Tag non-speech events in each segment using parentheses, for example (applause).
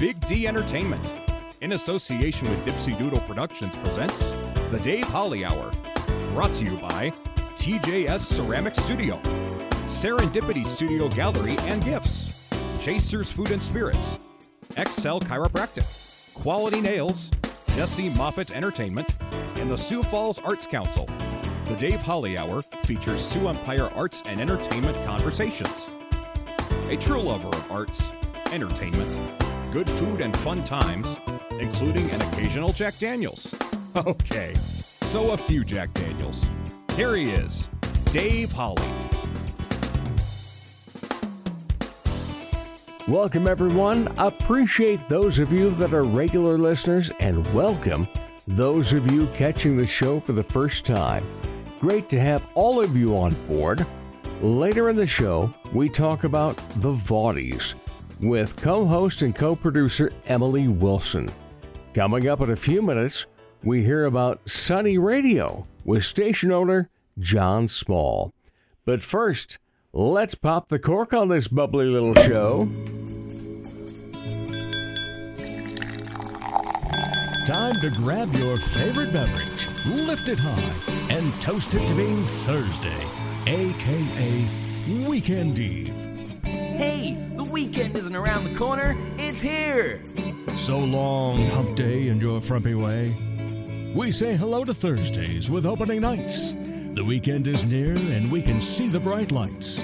Big D Entertainment, in association with Dipsy Doodle Productions, presents The Dave Holly Hour. Brought to you by TJS Ceramic Studio, Serendipity Studio Gallery and Gifts, Chasers Food and Spirits, Excel Chiropractic, Quality Nails, Jesse Moffitt Entertainment, and the Sioux Falls Arts Council. The Dave Holly Hour features Sioux Empire arts and entertainment conversations. A true lover of arts, entertainment, good food, and fun times, including an occasional Jack Daniels. (laughs) Okay, so a few Jack Daniels. Here he is, Dave Holly. Welcome, everyone. Appreciate those of you that are regular listeners and welcome those of you catching the show for the first time. Great to have all of you on board. Later in the show, we talk about the Vaudies with co host and co producer Emily Wilson. Coming up in a few minutes, we hear about Sunny Radio with station owner John Small. But first, let's pop the cork on this bubbly little show. Time to grab your favorite beverage, lift it high, and toast it to being Thursday, aka Weekend Eve. Hey, the weekend isn't around the corner, it's here! So long, hump day, and your frumpy way. We say hello to Thursdays with opening nights. The weekend is near, and we can see the bright lights.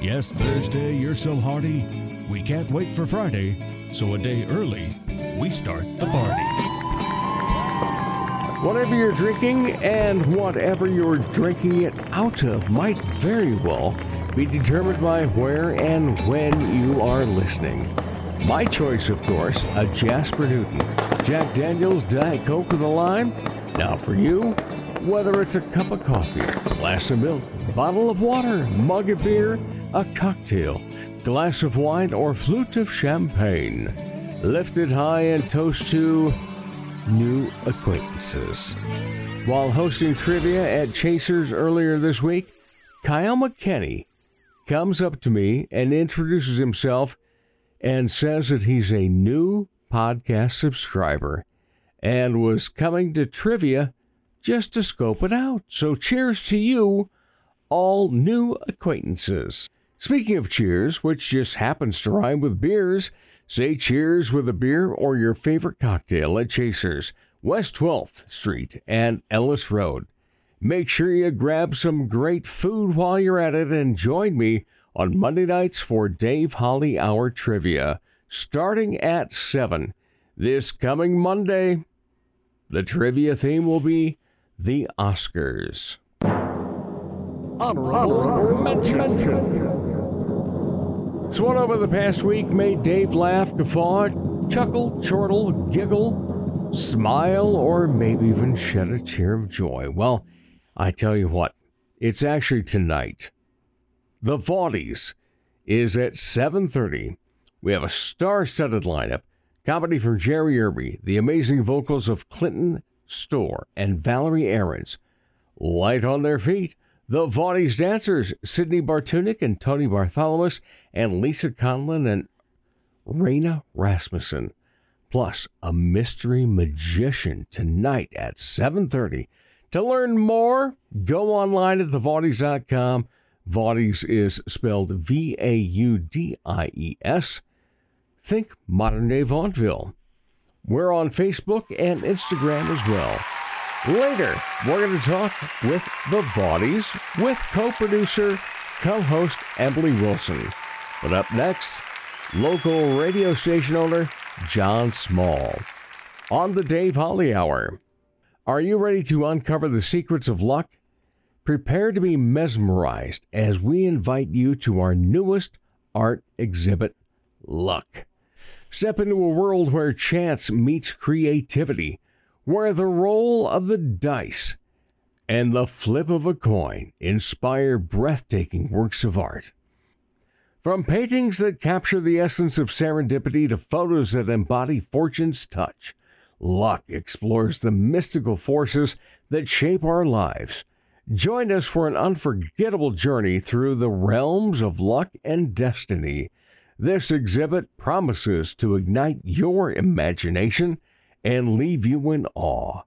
Yes, Thursday, you're so hearty. We can't wait for Friday, so a day early, we start the party. Whatever you're drinking and whatever you're drinking it out of might very well be determined by where and when you are listening. My choice, of course, a Jasper Newton. Jack Daniels Diet Coke with a lime. Now for you, whether it's a cup of coffee, glass of milk, bottle of water, mug of beer, a cocktail, glass of wine, or flute of champagne. Lift it high and toast to new acquaintances. While hosting trivia at Chasers earlier this week, Kyle McKenney comes up to me and introduces himself and says that he's a new podcast subscriber and was coming to trivia just to scope it out. So, cheers to you, all new acquaintances. Speaking of cheers, which just happens to rhyme with beers, say cheers with a beer or your favorite cocktail at Chasers, West 12th Street and Ellis Road. Make sure you grab some great food while you're at it and join me on Monday nights for Dave Holly Hour Trivia, starting at 7 this coming Monday. The trivia theme will be the Oscars. Honorable mention. So, what over the past week made Dave laugh, guffaw, chuckle, chortle, giggle, smile, or maybe even shed a tear of joy? Well, I tell you what, it's actually tonight. The Vaudies is at 7:30. We have a star-studded lineup. Comedy from Jerry Irby, the amazing vocals of Clinton Storr and Valerie Aarons. Light on their feet, the Vaudies dancers, Sydney Bartunik and Tony Bartholomew, and Lisa Conlon and Raina Rasmussen. Plus, a mystery magician tonight at 7.30. To learn more, go online at thevaudies.com. Vaudies is spelled V-A-U-D-I-E-S. Think modern day vaudeville. We're on Facebook and Instagram as well. Later, we're going to talk with the Vaudies with co producer, co host Emily Wilson. But up next, local radio station owner John Small on the Dave Holly Hour. Are you ready to uncover the secrets of luck? Prepare to be mesmerized as we invite you to our newest art exhibit, Luck. Step into a world where chance meets creativity, where the roll of the dice and the flip of a coin inspire breathtaking works of art. From paintings that capture the essence of serendipity to photos that embody fortune's touch, Luck explores the mystical forces that shape our lives. Join us for an unforgettable journey through the realms of luck and destiny This exhibit promises to ignite your imagination and leave you in awe.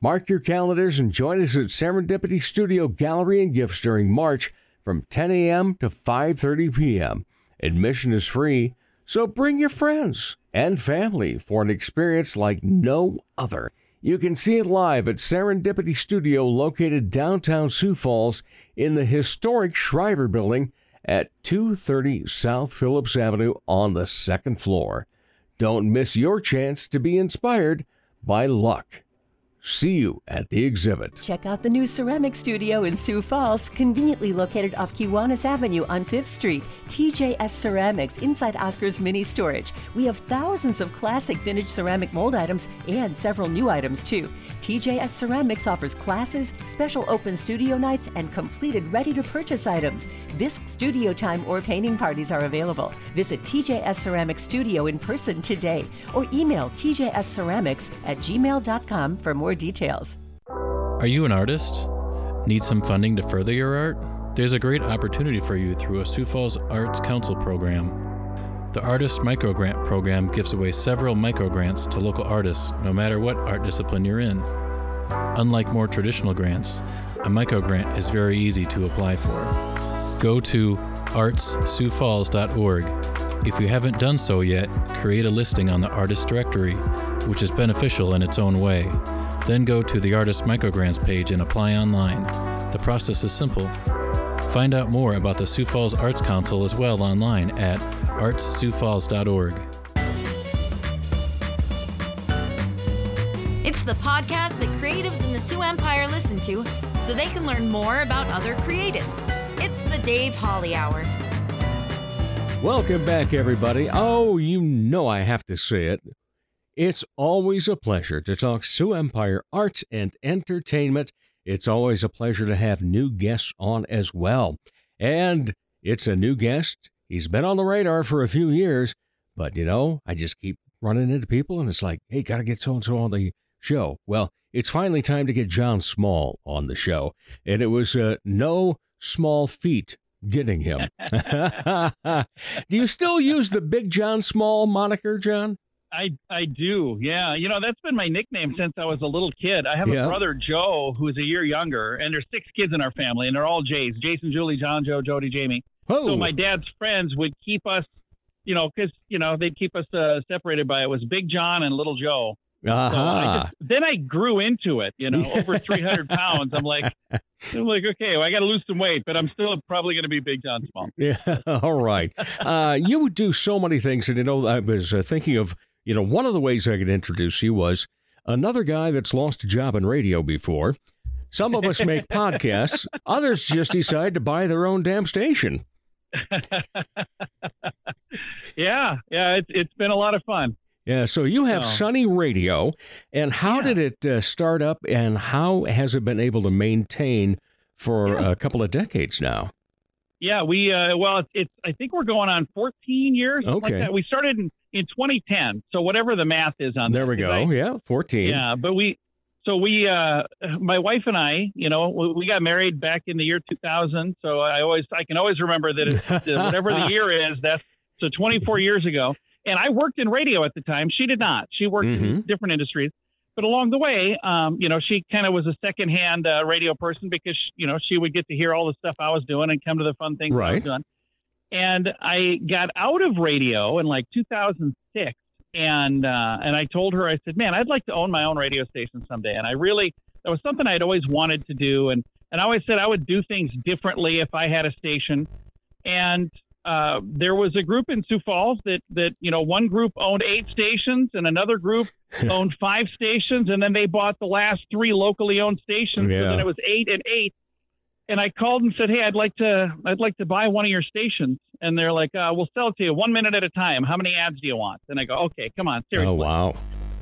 Mark your calendars and join us at Serendipity Studio Gallery and Gifts during March from 10 a.m. to 5:30 p.m. Admission is free, so bring your friends and family for an experience like no other. You can see it live at Serendipity Studio located downtown Sioux Falls in the historic Shriver Building at 230 South Phillips Avenue on the second floor. Don't miss your chance to be inspired by luck. See you at the exhibit. Check out the new ceramic studio in Sioux Falls, conveniently located off Kiwanis Avenue on 5th Street. TJS Ceramics inside Oscar's Mini Storage. We have thousands of classic vintage ceramic mold items and several new items too. TJS Ceramics offers classes, special open studio nights, and completed ready to purchase items. Bisque studio time or painting parties are available. Visit TJS Ceramics Studio in person today or email tjsceramics at gmail.com for more details. Are you an artist? Need some funding to further your art? There's a great opportunity for you through a Sioux Falls Arts Council program. The Artist Microgrant program gives away several microgrants to local artists, no matter what art discipline you're in. Unlike more traditional grants, a microgrant is very easy to apply for. Go to artssiouxfalls.org. If you haven't done so yet, create a listing on the Artist Directory, which is beneficial in its own way. Then go to the Artist Microgrants page and apply online. The process is simple. Find out more about the Sioux Falls Arts Council as well online at artssiouxfalls.org. It's the podcast that creatives in the Sioux Empire listen to so they can learn more about other creatives. It's the Dave Holly Hour. Welcome back, everybody. Oh, you know I have to say it. It's always a pleasure to talk Sioux Empire arts and entertainment. It's always a pleasure to have new guests on as well. And it's a new guest. He's been on the radar for a few years, but you know, I just keep running into people and it's like, hey, got to get so and so on the show. Well, it's finally time to get John Small on the show. And it was uh, no small feat getting him. (laughs) (laughs) Do you still use the Big John Small moniker, John? I I do. Yeah. You know, that's been my nickname since I was a little kid. I have Yeah. a brother Joe who's a year younger, and there's six kids in our family, and they're all Jays: Jason, Julie, John, Joe, Jody, Jamie. Oh, So my dad's friends would keep us, you know, because you know they'd keep us uh, separated by it was Big John and Little Joe. So I just, then I grew into it. You know, over (laughs) 300 pounds. I'm like, (laughs) I'm like, okay, well, I got to lose some weight, but I'm still probably going to be Big John Small. Yeah, (laughs) all right. Uh, you would do so many things, and you know, I was uh, thinking of, you know, one of the ways I could introduce you was another guy that's lost a job in radio before. Some of us make podcasts; (laughs) others just decide to buy their own damn station. (laughs) Yeah, yeah, it's it's been a lot of fun. Yeah. So you have Oh. Sunny Radio, and how Yeah. did it uh, start up, and how has it been able to maintain for Yeah. a couple of decades now? Yeah, we uh, well, it's, it's I think we're going on 14 years. Okay. like that. We started in, in 2010, so whatever the math is on There that, we go. I- yeah, fourteen. yeah, but we so we uh, my wife and I, you know, we got married back in the year 2000. So I always I can always remember that it's, whatever the year is, that's so 24 years ago. And I worked in radio at the time. She did not. She worked in Mhm. different industries. But along the way, um, you know, she kind of was a secondhand uh, radio person because you know she would get to hear all the stuff I was doing and come to the fun things I Right. was doing. And I got out of radio in like 2006, and uh, and I told her I said, man, I'd like to own my own radio station someday. And I really that was something I'd always wanted to do, and and I always said I would do things differently if I had a station. And uh, there was a group in Sioux Falls that that you know one group owned eight stations and another group (laughs) owned five stations, and then they bought the last three locally owned stations. Yeah. So then it was eight and eight. And I called and said, "Hey, I'd like to, I'd like to buy one of your stations." And they're like, uh, "We'll sell it to you one minute at a time. How many ads do you want?" And I go, "Okay, come on, seriously." Oh wow.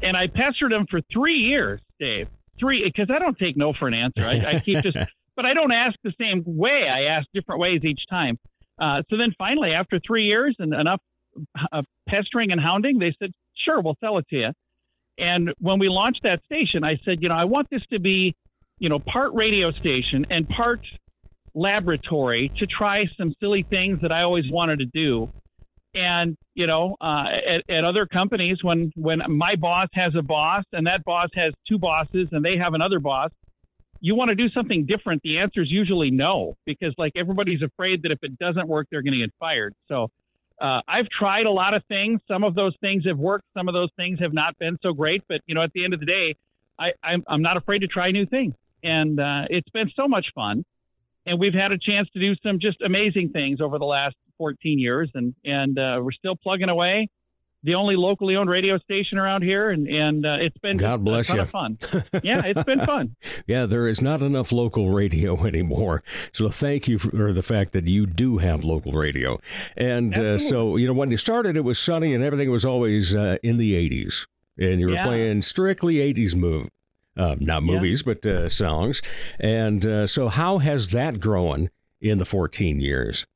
and I pestered him for three years, Dave. Three, because I don't take no for an answer. I, I keep just, (laughs) but I don't ask the same way. I ask different ways each time. Uh, so then finally, after three years and enough uh, pestering and hounding, they said, "Sure, we'll sell it to you." And when we launched that station, I said, "You know, I want this to be, you know, part radio station and part laboratory to try some silly things that I always wanted to do." And you know, uh, at, at other companies, when when my boss has a boss and that boss has two bosses and they have another boss, you want to do something different. The answer is usually no, because like everybody's afraid that if it doesn't work, they're going to get fired. So uh, I've tried a lot of things. Some of those things have worked. Some of those things have not been so great. But you know, at the end of the day, I, I'm, I'm not afraid to try new things, and uh, it's been so much fun. And we've had a chance to do some just amazing things over the last 14 years, and and uh, we're still plugging away. The only locally owned radio station around here, and and uh, it's been God bless you. of fun. (laughs) yeah, it's been fun. Yeah, there is not enough local radio (laughs) anymore. So thank you for the fact that you do have local radio. And uh, so, you know, when you started, it was sunny and everything was always uh, in the 80s. And you were Yeah. playing strictly 80s move. Uh, not Yeah. movies, but uh, songs. And uh, so, how has that grown in the 14 years?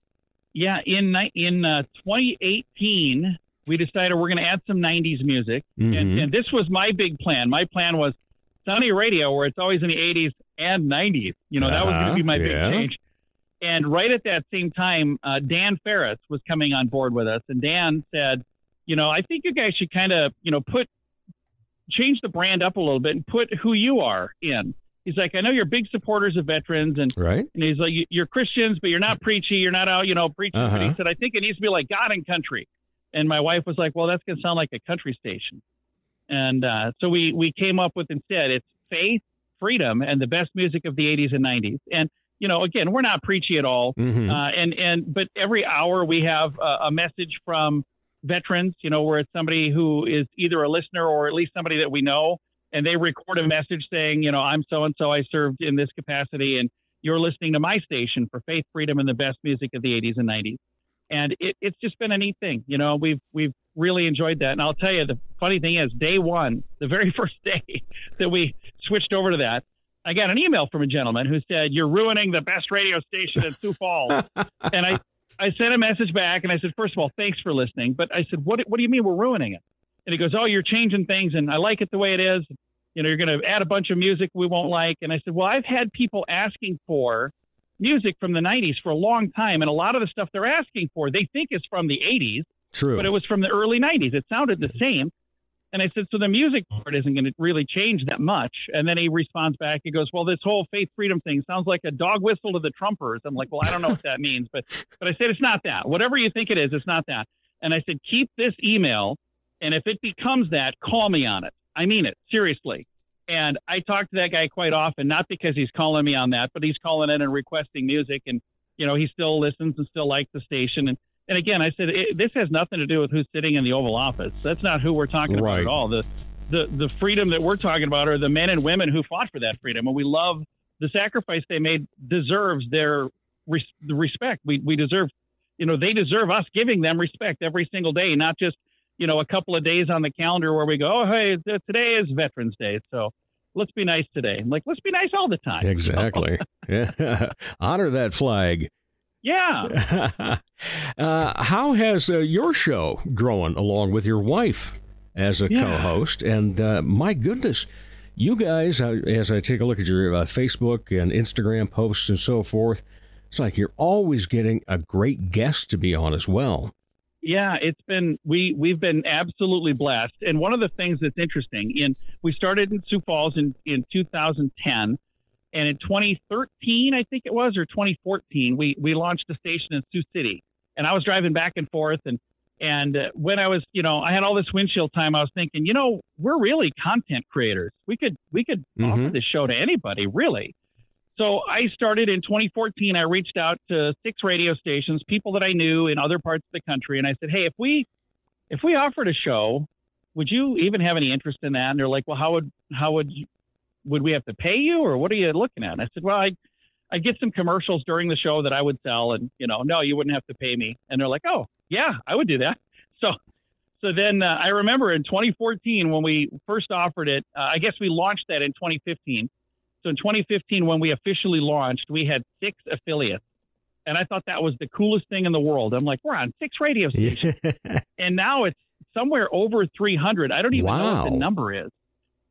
Yeah, in in uh, 2018, we decided we're going to add some 90s music, and, Mhm. and this was my big plan. My plan was Sunny Radio, where it's always in the 80s and 90s. You know, that was going Uh-huh, to be my yeah. big change. And right at that same time, uh, Dan Ferris was coming on board with us, and Dan said, "You know, I think you guys should kind of, you know, put change the brand up a little bit and put who you are in." He's like, "I know you're big supporters of veterans, and Right? and he's like, "You- "You're Christians, but you're not preachy. You're not out, you know, preaching." But Uh-huh. he said, "I think it needs to be like God and country." And my wife was like, "Well, that's going to sound like a country station." And uh, so we we came up with instead it's faith, freedom, and the best music of the '80s and '90s. And you know, again, we're not preachy at all. Mhm. Uh, and and but every hour we have a, a message from veterans, you know, where it's somebody who is either a listener or at least somebody that we know, and they record a message saying, you know, I'm so and so, I served in this capacity, and you're listening to my station for faith, freedom, and the best music of the 80s and 90s. And it, it's just been a neat thing, you know. We've we've really enjoyed that, and I'll tell you, the funny thing is, day one, the very (laughs) first day that we switched over to that, I got an email from a gentleman who said, "You're ruining the best radio station in Sioux Falls." (laughs) and I, I sent a message back and I said, first of all, thanks for listening. But I said, what, what do you mean we're ruining it? And he goes, oh, you're changing things and I like it the way it is. You know, you're going to add a bunch of music we won't like. And I said, well, I've had people asking for music from the 90s for a long time. And a lot of the stuff they're asking for, they think is from the 80s, True. but it was from the early 90s. It sounded the same. And I said, so the music part isn't going to really change that much. And then he responds back. He goes, well, this whole faith freedom thing sounds like a dog whistle to the Trumpers. I'm like, well, I don't know what that means, but but I said it's not that. Whatever you think it is, it's not that. And I said, keep this email, and if it becomes that, call me on it. I mean it seriously. And I talk to that guy quite often, not because he's calling me on that, but he's calling in and requesting music, and you know he still listens and still likes the station. And and again, I said it, this has nothing to do with who's sitting in the Oval Office. That's not who we're talking about at all. The the the freedom that we're talking about are the men and women who fought for that freedom, and we love the sacrifice they made deserves their res- respect. We we deserve, you know, they deserve us giving them respect every single day, not just you know a couple of days on the calendar where we go, oh hey, th- today is Veterans Day, so let's be nice today. I'm like let's be nice all the time. Exactly. (laughs) yeah. (laughs) Honor that flag. Yeah. (laughs) uh, how has uh, your show grown along with your wife as a Yeah. co-host? And uh, my goodness, you guys, uh, as I take a look at your uh, Facebook and Instagram posts and so forth, it's like you're always getting a great guest to be on as well. Yeah, it's been we we've been absolutely blessed. And one of the things that's interesting in we started in Sioux Falls in in 2010, and in 2013 I think it was or 2014 we we launched a station in Sioux City. And I was driving back and forth and and uh, when I was, you know, I had all this windshield time. I was thinking, you know, we're really content creators. We could we could offer Mhm. this show to anybody, really. So I started in 2014. I reached out to six radio stations, people that I knew in other parts of the country, and I said, "Hey, if we if we offered a show, would you even have any interest in that?" And they're like, "Well, how would how would you, would we have to pay you, or what are you looking at?" And I said, "Well, I I get some commercials during the show that I would sell, and you know, no, you wouldn't have to pay me." And they're like, "Oh, yeah, I would do that." (laughs) So so then uh, I remember in 2014 when we first offered it. Uh, I guess we launched that in 2015. So in 2015, when we officially launched, we had six affiliates. And I thought that was the coolest thing in the world. I'm like, we're on six radio (laughs) stations. and now it's somewhere over 300. I don't even know what the number is.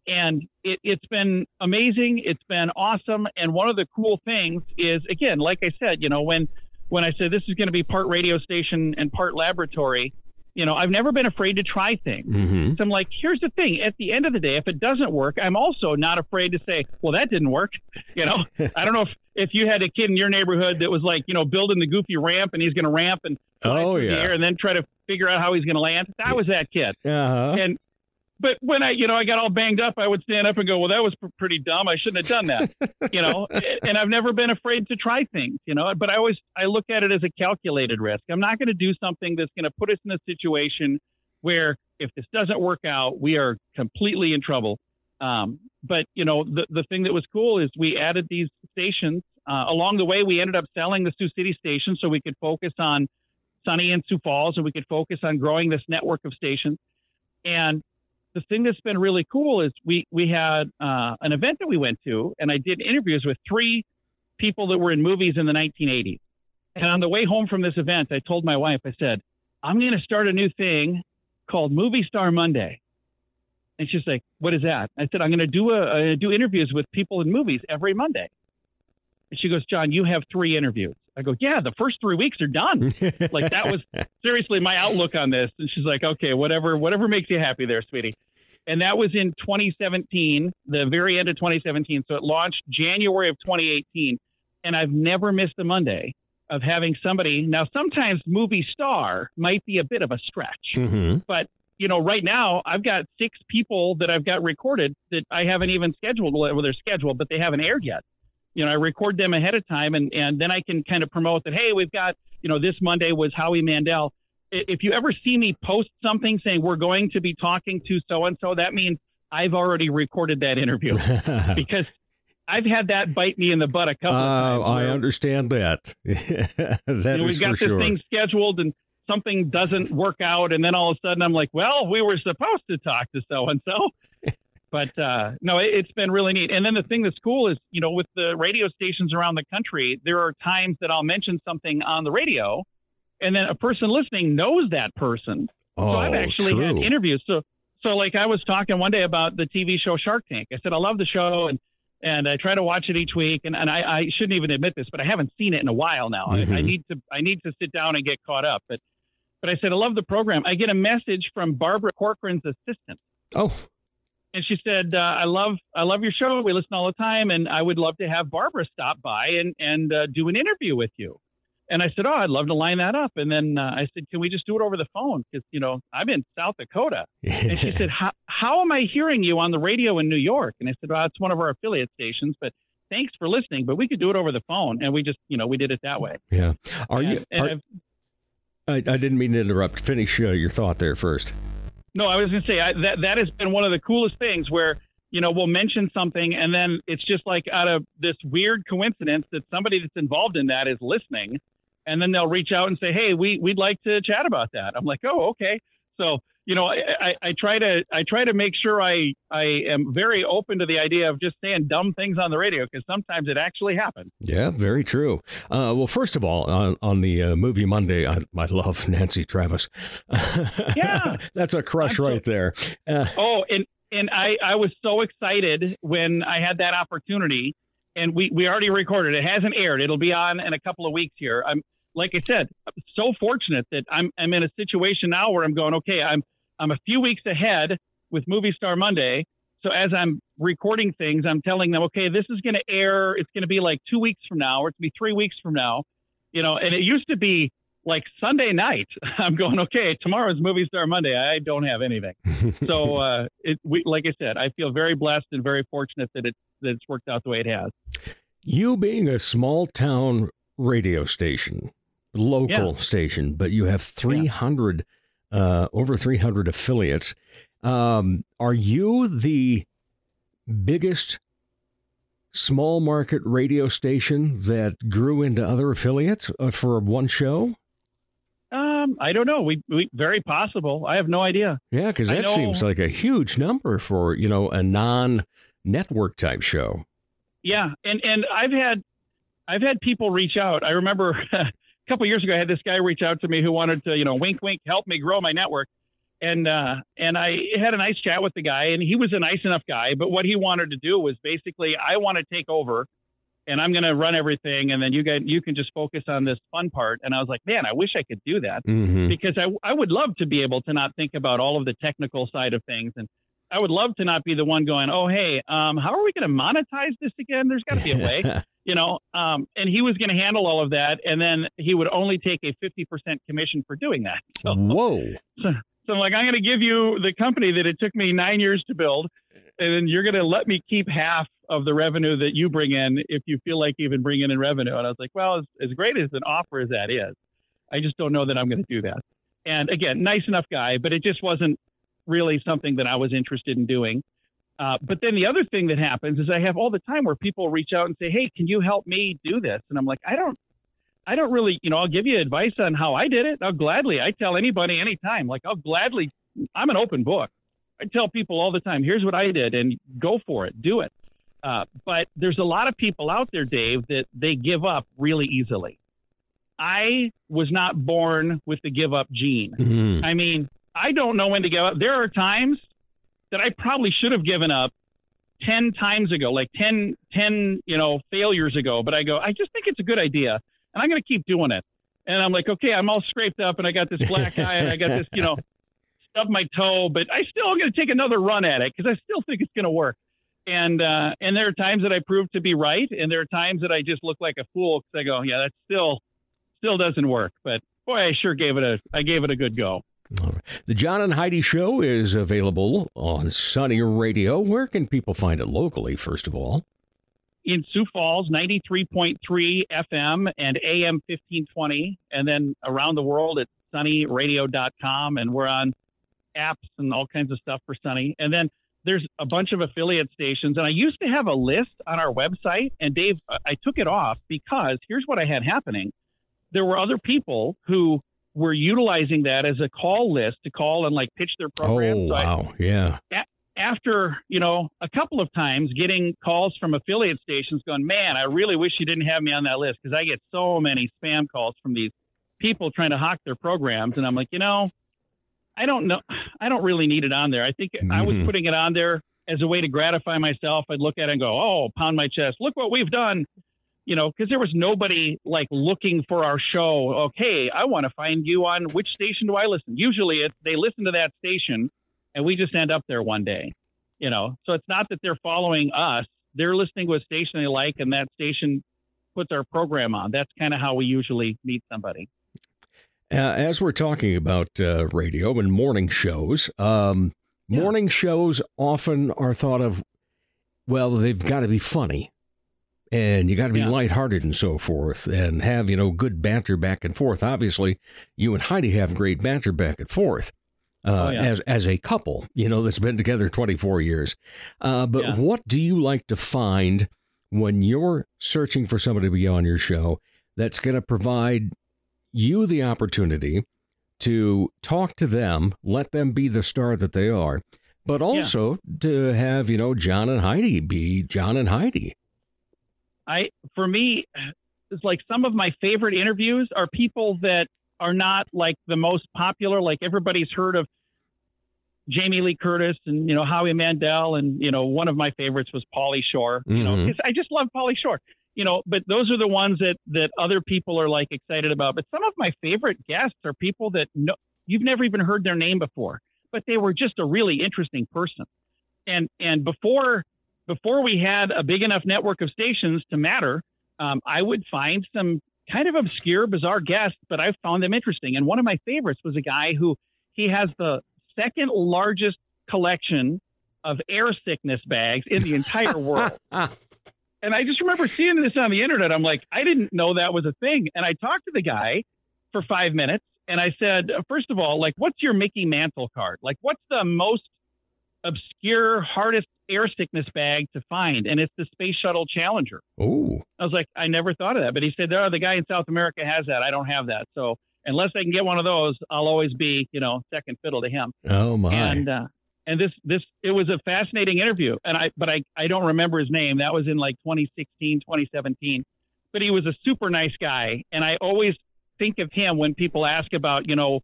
And it, it's been amazing. It's been awesome. And one of the cool things is, again, like I said, you know, when when I said this is going to be part radio station and part laboratory, you know, I've never been afraid to try things. Mm-hmm. So I'm like, here's the thing. At the end of the day, if it doesn't work, I'm also not afraid to say, well, that didn't work. You know, (laughs) I don't know if, if you had a kid in your neighborhood that was like, you know, building the goofy ramp and he's going to ramp and Oh, yeah. and then try to figure out how he's going to land. That was that kid. Uh-huh. And but when I, you know, I got all banged up, I would stand up and go, "Well, that was pr- pretty dumb. I shouldn't have done that." (laughs) you know, and I've never been afraid to try things. You know, but I always I look at it as a calculated risk. I'm not going to do something that's going to put us in a situation where if this doesn't work out, we are completely in trouble. Um, but you know, the the thing that was cool is we added these stations uh, along the way. We ended up selling the Sioux City station so we could focus on Sunny and Sioux Falls, and we could focus on growing this network of stations. And the thing that's been really cool is we we had uh, an event that we went to, and I did interviews with three people that were in movies in the 1980s. And on the way home from this event, I told my wife, I said, "I'm going to start a new thing called Movie Star Monday." And she's like, "What is that?" I said, "I'm going to do a uh, do interviews with people in movies every Monday." And she goes, "John, you have three interviews." I go, "Yeah, the first three weeks are done." like that was (laughs) seriously my outlook on this. And she's like, "Okay, whatever, whatever makes you happy, there, sweetie." And that was in 2017, the very end of 2017. So it launched January of 2018, and I've never missed a Monday of having somebody. Now, sometimes movie star might be a bit of a stretch, mm-hmm. but you know, right now I've got six people that I've got recorded that I haven't even scheduled. Well, they're scheduled, but they haven't aired yet. You know, I record them ahead of time, and and then I can kind of promote that. Hey, we've got you know this Monday was Howie Mandel. If you ever see me post something saying we're going to be talking to so and so, that means I've already recorded that interview (laughs) because I've had that bite me in the butt a couple of Uh, times. I where- understand that. (laughs) that you know, we've got this sure. thing scheduled and something doesn't work out and then all of a sudden i'm like well we were supposed to talk to so and so but uh, no it, it's been really neat and then the thing that's cool is you know with the radio stations around the country there are times that i'll mention something on the radio and then a person listening knows that person oh, so I've actually true. had interviews. So so like I was talking one day about the TV show Shark Tank. I said I love the show and and I try to watch it each week. And, and I, I shouldn't even admit this, but I haven't seen it in a while now. I, I Mhm. need to I need to sit down and get caught up. But but I said I love the program. I get a message from Barbara Corcoran's assistant. Oh, And she said, uh, "I love, I love your show. We listen all the time, and I would love to have Barbara stop by and and uh, do an interview with you." And I said, "Oh, I'd love to line that up." And then uh, I said, "Can we just do it over the phone? Because you know I'm in South Dakota." And she said, (laughs) how, "How am I hearing you on the radio in New York?" And I said, "Well, it's one of our affiliate stations, but thanks for listening. But we could do it over the phone." And we just, you know, we did it that way. yeah. Are And- you? are- I, I didn't mean to interrupt. Finish uh, your thought there first. No, I was going to say I, that that has been one of the coolest things where you know we'll mention something and then it's just like out of this weird coincidence that somebody that's involved in that is listening, and then they'll reach out and say, "Hey, we we'd like to chat about that." I'm like, "Oh, okay." So you know, I, I, I try to I try to make sure I I am very open to the idea of just saying dumb things on the radio because sometimes it actually happens. Yeah, very true. Uh, well, first of all, on, on the uh, movie Monday, I, I love Nancy Travis. (laughs) Yeah. that's a crush I'm so- right there. Uh, Oh, and and I I was so excited when I had that opportunity, and we we already recorded. It hasn't aired. It'll be on in a couple of weeks here. I'm like I said, I'm so fortunate that I'm I'm in a situation now where I'm going. Okay, I'm I'm a few weeks ahead with Movie Star Monday. So as I'm recording things, I'm telling them, okay, this is going to air. It's going to be like two weeks from now, or it's going to be three weeks from now. You know, and it used to be like Sunday night. (laughs) I'm going, okay, tomorrow's Movie Star Monday. I don't have anything (laughs) so uh, it, we, like I said, I feel very blessed and very fortunate that it that it's worked out the way it has. you being a small town radio station, local station, but you have 300, uh, over 300 affiliates. Um, are you the biggest small market radio station that grew into other affiliates uh, for one show? Um, I don't know. We, we very possible. I have no idea. Yeah, because that seems like a huge number for you know a non-network type show. Yeah, and and I've had I've had people reach out. I remember (laughs) a couple years ago, I had this guy reach out to me who wanted to, you know, wink, wink, help me grow my network. And uh, and I had a nice chat with the guy, and he was a nice enough guy. But what he wanted to do was basically, I want to take over and I'm going to run everything, and then you guys you can just focus on this fun part. And I was like, man, I wish I could do that Mhm. because I I would love to be able to not think about all of the technical side of things, and I would love to not be the one going, oh hey, um, how are we going to monetize this again? There's got to be a way, (laughs) you know. Um, and he was going to handle all of that, and then he would only take a 50% commission for doing that. So, Whoa. so, so I'm like, I'm going to give you the company that it took me nine years to build, and then you're going to let me keep half of the revenue that you bring in if you feel like even bringing in revenue. And I was like, well, as, as great as an offer as that is, I just don't know that I'm going to do that. And again, nice enough guy, but it just wasn't really something that I was interested in doing. Uh, but then the other thing that happens is I have all the time where people reach out and say, "Hey, can you help me do this?" And I'm like, "I don't, I don't really, you know, I'll give you advice on how I did it. I'll gladly. I tell anybody anytime. Like I'll gladly. I'm an open book. I tell people all the time, "Here's what I did, and go for it. Do it." Uh, but there's a lot of people out there, Dave, that they give up really easily. I was not born with the give up gene. Mhm. I mean, I don't know when to give up. There are times that I probably should have given up 10 times ago, like 10, 10, you know, failures ago. But I go, I just think it's a good idea and I'm going to keep doing it. And I'm like, okay, I'm all scraped up and I got this black (laughs) eye and I got this, you know, stub my toe, but I still am going to take another run at it because I still think it's going to work. And, uh, and there are times that I prove to be right. And there are times that I just look like a fool because I go, yeah, that still, still doesn't work. But boy, I sure gave it a, I gave it a good go. The John and Heidi Show is available on Sunny Radio. Where can people find it locally, first of all? in Sioux Falls, 93.3 FM and AM 1520. And then around the world at sunnyradio.com. And we're on apps and all kinds of stuff for Sunny. And then there's a bunch of affiliate stations. And I used to have a list on our website. And Dave, I took it off because here's what I had happening there were other people who were utilizing that as a call list to call and like pitch their program. Oh, So I- wow. Yeah. after you know a couple of times getting calls from affiliate stations going man i really wish you didn't have me on that list because i get so many spam calls from these people trying to hawk their programs and i'm like you know i don't know i don't really need it on there i think i was Mhm. putting it on there as a way to gratify myself i'd look at it and go oh pound my chest look what we've done you know because there was nobody like looking for our show. Okay i want to find you on which station do i listen? Usually it's they listen to that station and we just end up there one day you know? So it's not that they're following us. They're listening to a station they like and that station puts our program on. That's kind of how we usually meet somebody. Uh, as we're talking about uh, radio and morning shows, um, Yeah. morning shows often are thought of, well, they've got to be funny. And you got to be Yeah. lighthearted and so forth, and have you know good banter back and forth. Obviously, you and Heidi have great banter back and forth uh, Oh, yeah. as as a couple. You know that's been together twenty four years. Uh, but Yeah. what do you like to find when you're searching for somebody to be on your show that's going to provide you the opportunity to talk to them, let them be the star that they are, but also to have, you know, John and Heidi be John and Heidi. I for me, it's like some of my favorite interviews are people that are not like the most popular. Like everybody's heard of Jamie Lee Curtis and you know Howie Mandel, and you know one of my favorites was Pauly Shore. You know, Mhm. 'cause I just love Pauly Shore. You know, but those are the ones that that other people are like excited about. But some of my favorite guests are people that no, you've never even heard their name before, but they were just a really interesting person. And and before before we had a big enough network of stations to matter, um, I would find some kind of obscure, bizarre guests, but I found them interesting. And one of my favorites was a guy who he has the second largest collection of air sickness bags in the entire world. (laughs) And I just remember seeing this on the internet. I'm like, I didn't know that was a thing. And I talked to the guy for five minutes and I said, first of all, like, what's your Mickey Mantle card? Like, what's the most obscure, hardest air sickness bag to find? And it's the Space Shuttle Challenger. Oh, I was like, I never thought of that. But he said, oh, the guy in South America has that. I don't have that. So unless I can get one of those, I'll always be, you know, second fiddle to him oh my. and uh, and this this it was a fascinating interview and i but i i don't remember his name that was in like 2016 2017 but he was a super nice guy and i always think of him when people ask about you know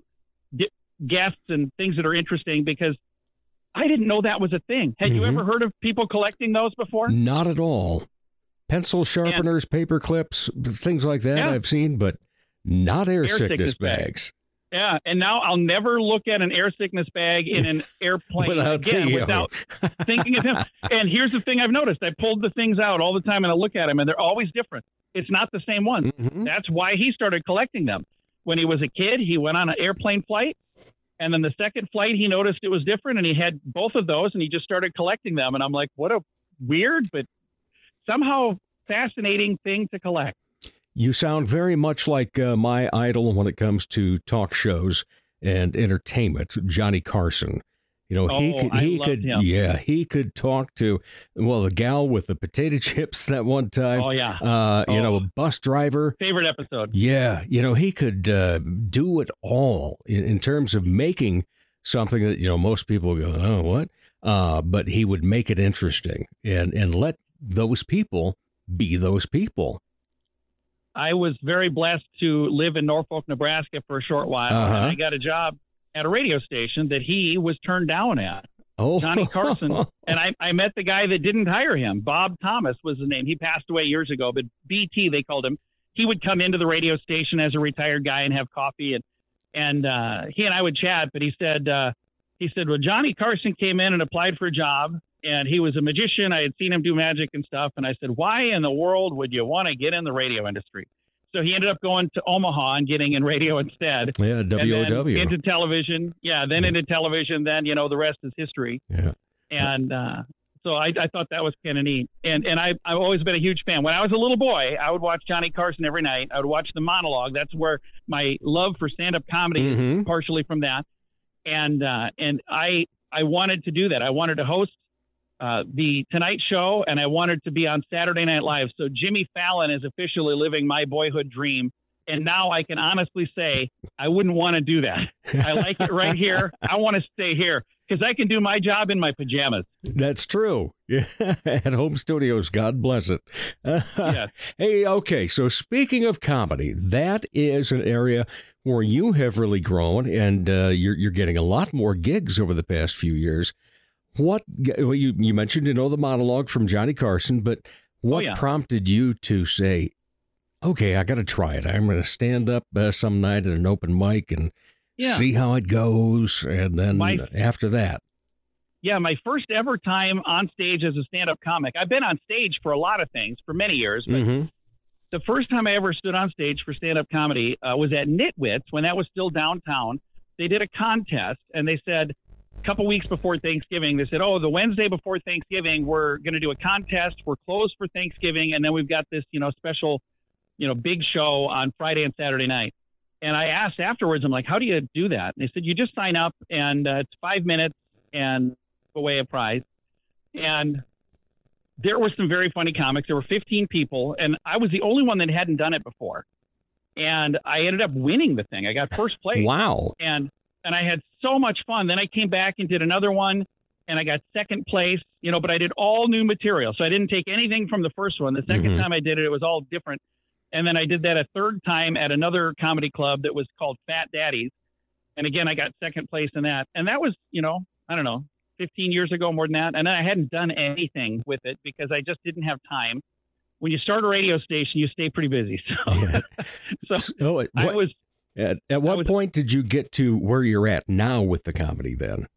di- guests and things that are interesting because i didn't know that was a thing had you Mhm. ever heard of people collecting those before Not at all. pencil sharpeners, paper clips, things like that. Yeah. I've seen, but not air, Air sickness, sickness bags. bags. Yeah, and now I'll never look at an air sickness bag in an (laughs) airplane Without again the- without (laughs) thinking of him. And here's the thing I've noticed: I pulled the things out all the time, and I look at them, and they're always different. It's not the same one. Mhm. That's why he started collecting them. When he was a kid, he went on an airplane flight, and then the second flight, he noticed it was different, and he had both of those, and he just started collecting them. And I'm like, what a weird, but somehow fascinating thing to collect. You sound very much like uh, my idol when it comes to talk shows and entertainment, Johnny Carson. You know, he Oh, could, he could, him. yeah, he could talk to, well, the gal with the potato (laughs) chips that one time. Oh yeah, Uh, you know, Oh. a bus driver. favorite episode. Yeah, you know, he could uh, do it all in, in terms of making something that you know most people go, oh, what? Uh, but he would make it interesting and and let those people be those people. I was very blessed to live in Norfolk, Nebraska for a short while. Uh-huh. And I got a job at a radio station that he was turned down at. Oh, Johnny Carson. (laughs) and I, I met the guy that didn't hire him. Bob Thomas was his name. He passed away years ago, but BT, they called him. He would come into the radio station as a retired guy and have coffee. And, and uh, he and I would chat, but he said, uh, he said, well, Johnny Carson came in and applied for a job and he was a magician. I had seen him do magic and stuff. And I said, why in the world would you want to get in the radio industry? So he ended up going to Omaha and getting in radio instead. yeah, WOW. into television. Yeah, then Yeah. into television. Then, you know, the rest is history. Yeah. And uh, so I, I thought that was kind of neat. And and I, I've always been a huge fan. When I was a little boy, I would watch Johnny Carson every night. I would watch the monologue. That's where my love for stand up comedy Mhm. is partially from that. And uh, and I I wanted to do that. I wanted to host uh, the Tonight Show, and I wanted to be on Saturday Night Live. So Jimmy Fallon is officially living my boyhood dream. And now I can honestly say I wouldn't want to do that. I like it right here. (laughs) I want to stay here because I can do my job in my pajamas. That's true. Yeah, (laughs) at home studios, God bless it. (laughs) Yes. Hey, okay. So speaking of comedy, that is an area where you have really grown, and uh, you're you're getting a lot more gigs over the past few years. What well, you you mentioned you know the monologue from Johnny Carson, but what Oh, yeah. prompted you to say, "Okay, I got to try it. I'm going to stand up uh, some night at an open mic and Yeah. see how it goes," and then My- after that, Yeah, my first ever time on stage as a stand-up comic. I've been on stage for a lot of things for many years, but Mhm. the first time I ever stood on stage for stand-up comedy uh, was at Nitwits when that was still downtown. They did a contest, and they said a couple weeks before Thanksgiving, they said, "Oh, the Wednesday before Thanksgiving, we're going to do a contest. We're closed for Thanksgiving, and then we've got this, you know, special, you know, big show on Friday and Saturday night." And I asked afterwards, I'm like, "How do you do that?" And they said, "You just sign up, and uh, it's five minutes, and away a prize." And there were some very funny comics. There were 15 people, and I was the only one that hadn't done it before. And I ended up winning the thing. I got first place, wow, and and I had so much fun. Then I came back and did another one, and I got second place. You know, but I did all new material, so I didn't take anything from the first one. The 2nd Mhm. time I did it, it was all different. And then I did that a third time at another comedy club that was called Fat Daddies, and again I got second place in that. And that was, you know, I don't know, 15 years ago, more than that. And then I hadn't done anything with it because I just didn't have time. When you start a radio station, you stay pretty busy. (laughs) So, Yeah. so at I was at, at what was- point did you get to where you're at now with the comedy? Then,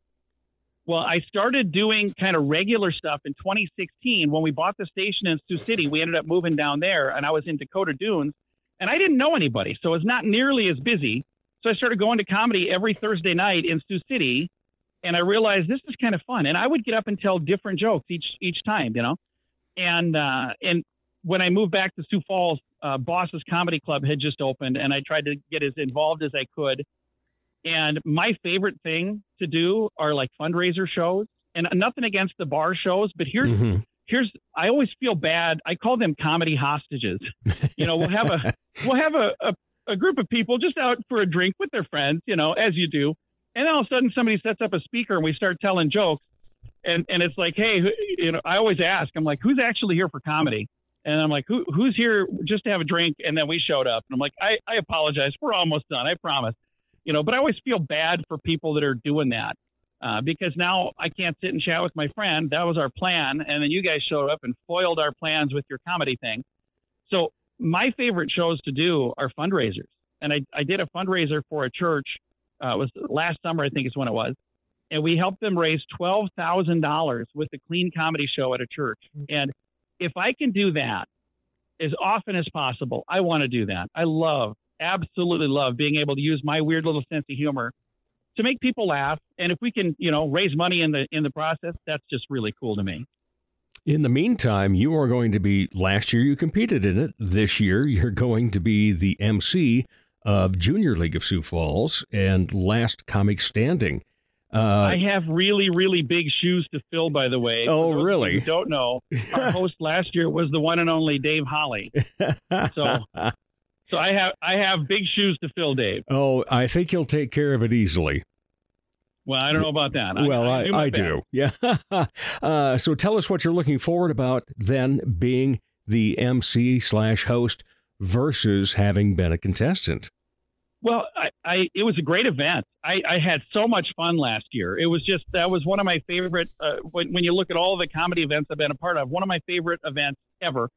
Well, I started doing kind of regular stuff in 2016 when we bought the station in Sioux City. We ended up moving down there, and I was in Dakota Dunes, and I didn't know anybody, so it was not nearly as busy. So I started going to comedy every Thursday night in Sioux City, and I realized this is kind of fun. And I would get up and tell different jokes each each time, you know. And uh, and when I moved back to Sioux Falls, uh, Boss's Comedy Club had just opened, and I tried to get as involved as I could. And my favorite thing to do are like fundraiser shows, and nothing against the bar shows, but here's Mhm. here's I always feel bad. I call them comedy hostages. You know, we'll have a (laughs) we'll have a, a, a group of people just out for a drink with their friends, you know, as you do. And then all of a sudden somebody sets up a speaker and we start telling jokes. And and it's like, hey, you know, I always ask, I'm like, who's actually here for comedy? And I'm like, who who's here just to have a drink? And then we showed up. And I'm like, I, I apologize. We're almost done. I promise. You know, but I always feel bad for people that are doing that. uh, because now I can't sit and chat with my friend. That was our plan, and then you guys showed up and foiled our plans with your comedy thing. So my favorite shows to do are fundraisers, and I, I did a fundraiser for a church. Uh, it was last summer, I think is when it was, and we helped them raise twelve thousand dollars with the Clean Comedy Show at a church. And if I can do that as often as possible, I want to do that. I love, absolutely love being able to use my weird little sense of humor to make people laugh. And if we can, you know, raise money in the in the process, that's just really cool to me. In the meantime, you are going to be, last year you competed in it. This year you're going to be the MC of Junior League of Sioux Falls and Last Comic Standing. Uh, I have really, really big shoes to fill, by the way. Oh, For those of really? don't know, our (laughs) host last year was the one and only Dave Holly. So, (laughs) so I have I have big shoes to fill, Dave. oh, I think you'll take care of it easily. Well, I don't know about that. well, I, do I, do. Yeah. (laughs) uh, so tell us what you're looking forward about then being the MC slash host versus having been a contestant. Well, I, I it was a great event. I, I had so much fun last year. It was just that was one of my favorite. Uh, when when you look at all the comedy events I've been a part of, one of my favorite events ever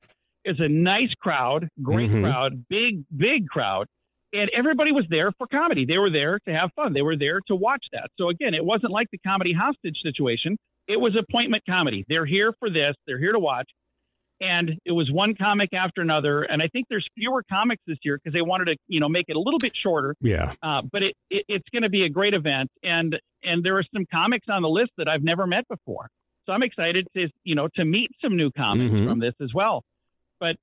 is a nice crowd, great Mhm. crowd, big big crowd, and everybody was there for comedy. They were there to have fun. They were there to watch that. So again, it wasn't like the comedy hostage situation. It was appointment comedy. They're here for this. They're here to watch. And it was one comic after another. And I think there's fewer comics this year because they wanted to, you know, make it a little bit shorter. Yeah. Uh, but it, it it's going to be a great event, and and there are some comics on the list that I've never met before. So I'm excited to you know to meet some new comics Mhm. from this as well. But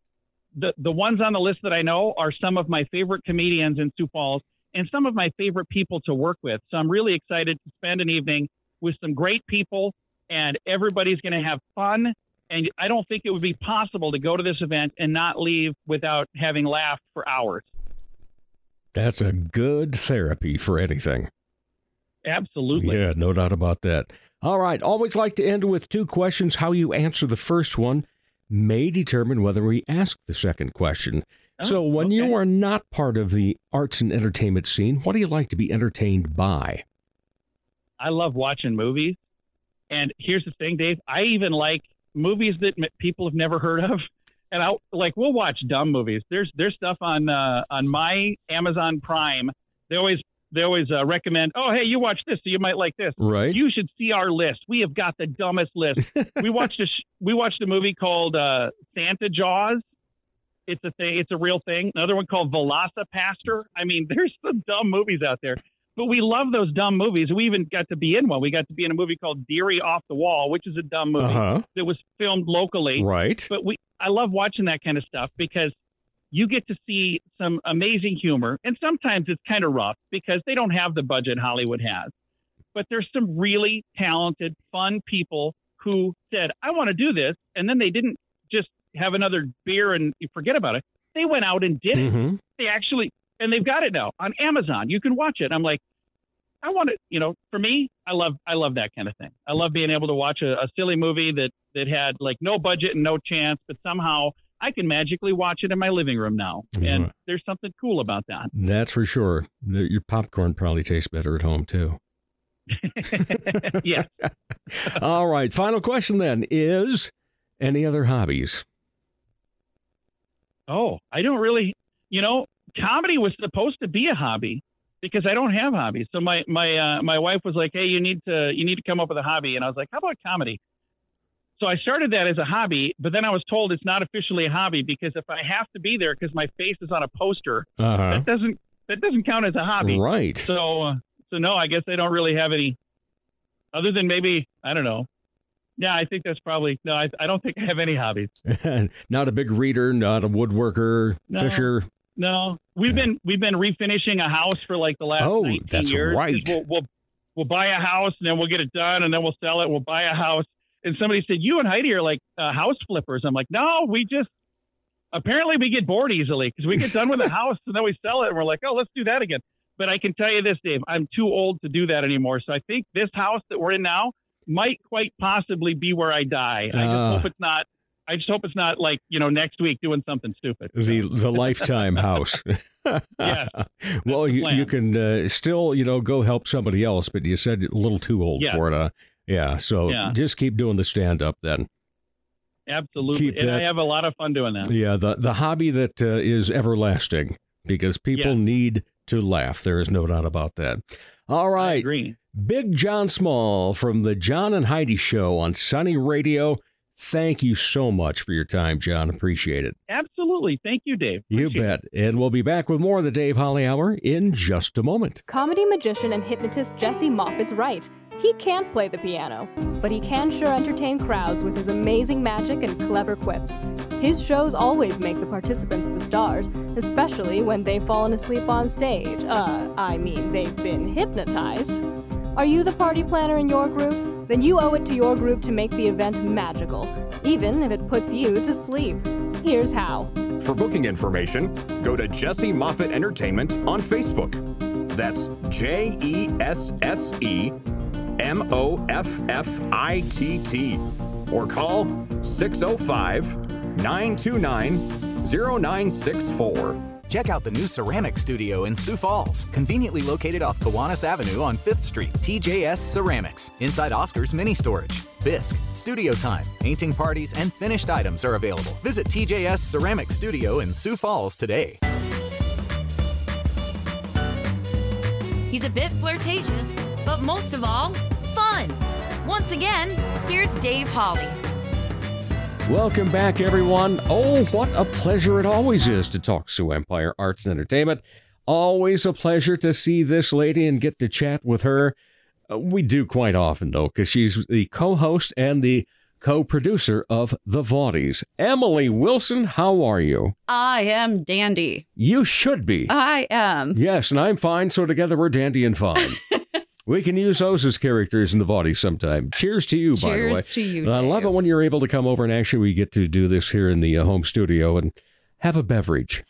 the the ones on the list that I know are some of my favorite comedians in Sioux Falls and some of my favorite people to work with. So I'm really excited to spend an evening with some great people, and everybody's going to have fun. And I don't think it would be possible to go to this event and not leave without having laughed for hours. That's a good therapy for anything. Absolutely. Yeah, no doubt about that. All right. Always like to end with two questions. How you answer the first one may determine whether we ask the second question. Oh, so, when okay. you are not part of the arts and entertainment scene, what do you like to be entertained by? I love watching movies. And here's the thing, Dave. I even like movies that m- people have never heard of. And I like we'll watch dumb movies. There's there's stuff on uh, on my Amazon Prime. They always they always uh, recommend. Oh, hey, you watch this, so you might like this. Right. You should see our list. We have got the dumbest list. (laughs) we watched a sh- we watched a movie called uh, Santa Jaws. It's a thing. It's a real thing. Another one called VelociPastor. I mean, (laughs) there's some dumb movies out there, but we love those dumb movies. We even got to be in one. We got to be in a movie called Deary Off the Wall, which is a dumb movie Uh huh. that was filmed locally. Right. But we, I love watching that kind of stuff because you get to see some amazing humor, and sometimes it's kind of rough because they don't have the budget Hollywood has. But there's some really talented, fun people who said, "I want to do this," and then they didn't just have another beer and forget about it. They went out and did it. hmm They actually, and they've got it now on Amazon. You can watch it. I'm like, I want it. You know, for me, I love, I love that kind of thing. I love being able to watch a, a silly movie that that had like no budget and no chance, but somehow I can magically watch it in my living room now. Yeah. And there's something cool about that. That's for sure. Your popcorn probably tastes better at home, too. (laughs) yes. (laughs) All right. Final question then is any other hobbies? Oh, I don't really, you know, comedy was supposed to be a hobby because I don't have hobbies. So my my uh, my wife was like, "Hey, you need to you need to come up with a hobby," and I was like, "How about comedy?" So I started that as a hobby, but then I was told it's not officially a hobby because if I have to be there because my face is on a poster, Uh huh. that doesn't that doesn't count as a hobby. Right. So uh, so no, I guess they don't really have any other than maybe I don't know. Yeah, I think that's probably no. I, I don't think I have any hobbies. (laughs) not a big reader, not a woodworker, No. fisher. No, we've been we've been refinishing a house for like the last Oh, 19 that's years. right. We'll, we'll we'll buy a house and then we'll get it done and then we'll sell it. We'll buy a house. And somebody said, "You and Heidi are like uh, house flippers." I'm like, "No, we just apparently we get bored easily because we get done with a (laughs) house and then we sell it and we're like, oh, let's do that again." But I can tell you this, Dave, I'm too old to do that anymore. So I think this house that we're in now might quite possibly be where I die. I just Ah. hope it's not I just hope it's not like you know next week doing something stupid. The the lifetime house. (laughs) Yeah, (laughs) well, you, you can uh, still you know go help somebody else, but you said a little too old Yeah. for it. Uh, yeah, so Yeah. just keep doing the stand up then. absolutely. Keep and that- I have a lot of fun doing that. Yeah, the the hobby that uh, is everlasting because people Yes. need to laugh. There is no doubt about that. All right. Big John Small from the John and Heidi Show on Sunny Radio. Thank you so much for your time, John. Appreciate it. Absolutely. Thank you, Dave. You Appreciate it. bet. And we'll be back with more of the Dave Holly Hour in just a moment. Comedy magician and hypnotist Jesse Moffitt's right. He can't play the piano, but he can sure entertain crowds with his amazing magic and clever quips. His shows always make the participants the stars, especially when they've fallen asleep on stage. Uh, I mean, they've been hypnotized. Are you the party planner in your group? Then you owe it to your group to make the event magical, even if it puts you to sleep. Here's how. For booking information, go to Jesse Moffitt Entertainment on Facebook. That's J E S S E M O F F I T T. Or call 605 929 0964. Check out the new ceramic studio in Sioux Falls, conveniently located off Kiwanis Avenue on 5th Street. TJS Ceramics, inside Oscar's Mini Storage. Bisque, studio time, painting parties, and finished items are available. Visit TJS Ceramic Studio in Sioux Falls today. He's a bit flirtatious, but most of all, fun. Once again, here's Dave Holly. Welcome back, everyone. Oh, what a pleasure it always is to talk Sioux Empire Arts and Entertainment. Always a pleasure to see this lady and get to chat with her. Uh, we do quite often, though, because she's the co host and the co producer of The Vaudies. Emily Wilson, how are you? I am dandy. You should be. I am. Yes, and I'm fine, so together we're dandy and fine. (laughs) we can use those as characters in the body sometime. Cheers to you, by the way. Cheers to you. I love it when you're able to come over and actually we get to do this here in the uh, home studio and have a beverage.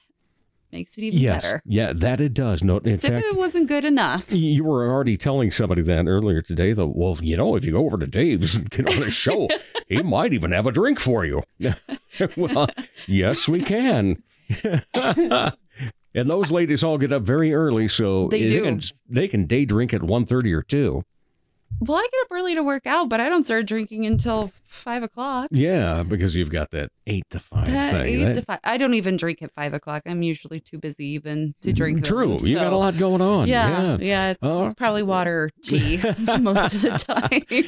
Makes it even yes, better. yeah, that it does. No, in Except fact, it wasn't good enough. you were already telling somebody that earlier today. That well, you know, if you go over to Dave's and get on his show, (laughs) he might even have a drink for you. (laughs) well, yes, we can. (laughs) and those ladies all get up very early, so They do. can they can day drink at 1.30 or two. Well, I get up early to work out, but I don't start drinking until five o'clock. Yeah, because you've got that eight to five Uh, thing. eight That- to five. I don't even drink at five o'clock. I'm usually too busy even to drink. Mm, True, then, you got a so- lot going on. Yeah, Yeah. it's, Oh. it's probably water or tea (laughs) (laughs) most of the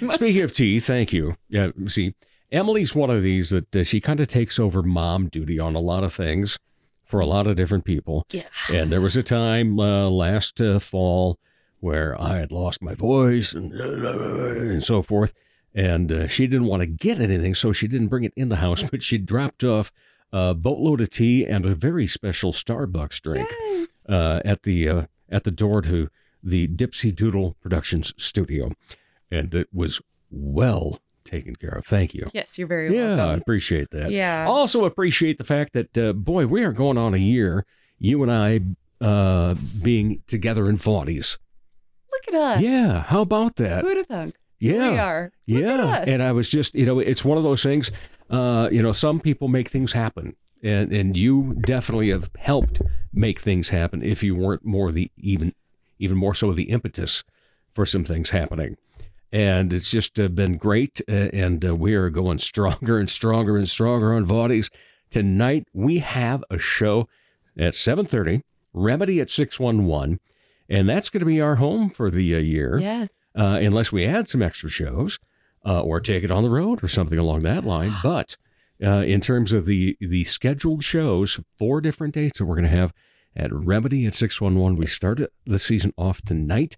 time. Speaking of tea, thank you. Yeah, see, Emily's one of these that uh, she kind of takes over mom duty on a lot of things for a lot of different people. Yeah. And there was a time uh, last uh, fall where I had lost my voice and, and so forth. And uh, she didn't want to get anything, so she didn't bring it in the house, but she dropped off a boatload of tea and a very special Starbucks drink uh, at the uh, at the door to the Dipsy Doodle Productions studio, and it was well taken care of. Thank you. Yes, you're very welcome. Yeah, I appreciate that. Yeah. Also appreciate the fact that uh, boy, we are going on a year. You and I uh, being together in forties. Look at us. Yeah, how about that? Who'd have thunk? Yeah. We are. Look yeah. And I was just, you know, it's one of those things, uh, you know, some people make things happen. And and you definitely have helped make things happen if you weren't more the even even more so the impetus for some things happening. And it's just uh, been great. Uh, and uh, we are going stronger and stronger and stronger on Vaudies. Tonight we have a show at 7:30, Remedy at 611, and that's going to be our home for the uh, year Yes. uh, unless we add some extra shows uh, or take it on the road or something along that line. (gasps) But uh, in terms of the the scheduled shows, four different dates that we're going to have at Remedy at 611. We started the season off tonight.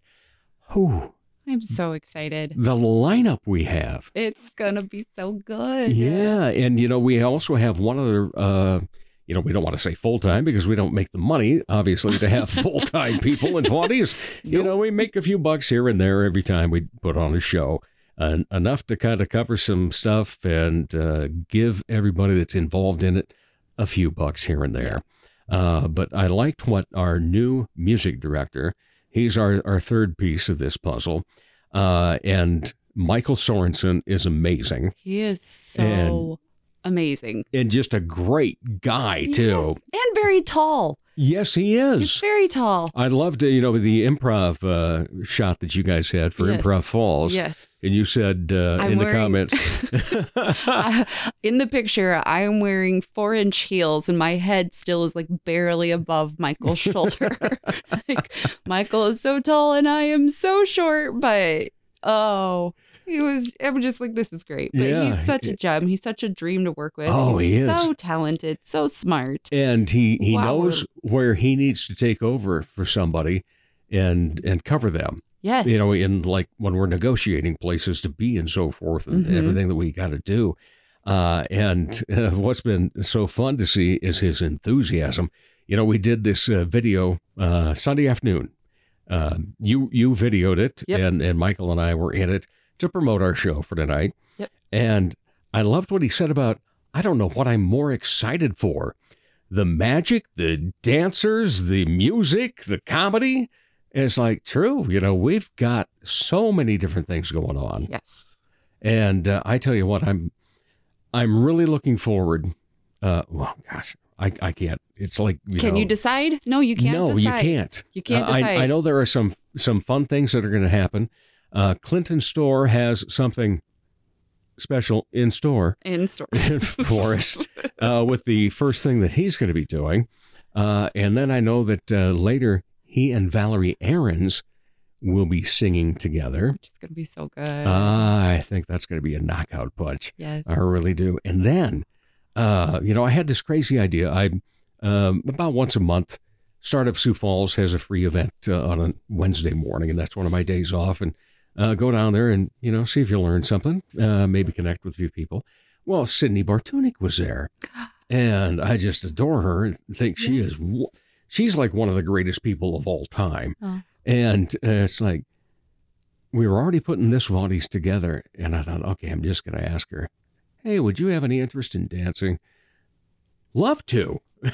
Whew, I'm so excited. the lineup we have. It's gonna be so good. Yeah, and you know we also have one other. Uh, you know we don't want to say full time because we don't make the money, obviously, to have (laughs) full time people in Vaudies. You know we make a few bucks here and there every time we put on a show, and enough to kind of cover some stuff and uh, give everybody that's involved in it a few bucks here and there. Uh, but I liked what our new music director. He's our, our third piece of this puzzle, uh, and Michael Sorensen is amazing. He is so And- amazing. and just a great guy too. And very tall. Yes, he is. He's very tall. I loved, you know, the improv uh, shot that you guys had for Yes. Improv Falls. Yes. And you said uh, in the comments, (laughs) in the picture, I am wearing four inch heels, and my head still is like barely above Michael's (laughs) shoulder. (laughs) like Michael is so tall, and I am so short. But oh, he was. I'm just like, this is great. But Yeah. he's such a gem. He's such a dream to work with. Oh, he's he is. so talented, so smart. and he he Wow. knows where he needs to take over for somebody, and and cover them. Yes. You know, in like when we're negotiating places to be and so forth, and Mhm. everything that we got to do. Uh, and uh, what's been so fun to see is his enthusiasm. You know, we did this uh, video uh, Sunday afternoon. Uh, you you videoed it, Yep. and and Michael and I were in it to promote our show for tonight. Yep. And I loved what he said about I don't know what I'm more excited for. The magic, the dancers, the music, the comedy. And it's like true, you know, we've got so many different things going on. Yes. And uh, I tell you what, I'm I'm really looking forward. Uh, well, gosh, I, I can't. It's like you Can know, you decide? No, you can't. no, decide. you can't. You can't Uh, I, decide. I know there are some some fun things that are going to happen. Uh, Clinton Store has something special in store in store (laughs) for us uh, with the first thing that he's going to be doing, uh, and then I know that uh, later he and Valerie Aarons will be singing together. It's gonna be so good. I think that's going to be a knockout punch. Yes. I really do. And then, uh, you know, I had this crazy idea. I um, about once a month, Startup Sioux Falls has a free event uh, on a Wednesday morning, and that's one of my days off. And uh, go down there and you know see if you learn something, uh, maybe connect with a few people. Well, Sydney Bartunik was there, and I just adore her and think she is. She's like one of the greatest people of all time. Oh. And uh, it's like we were already putting this Vaudies together, and I thought, okay, I'm just going to ask her, hey, would you have any interest in dancing? Love to. (laughs)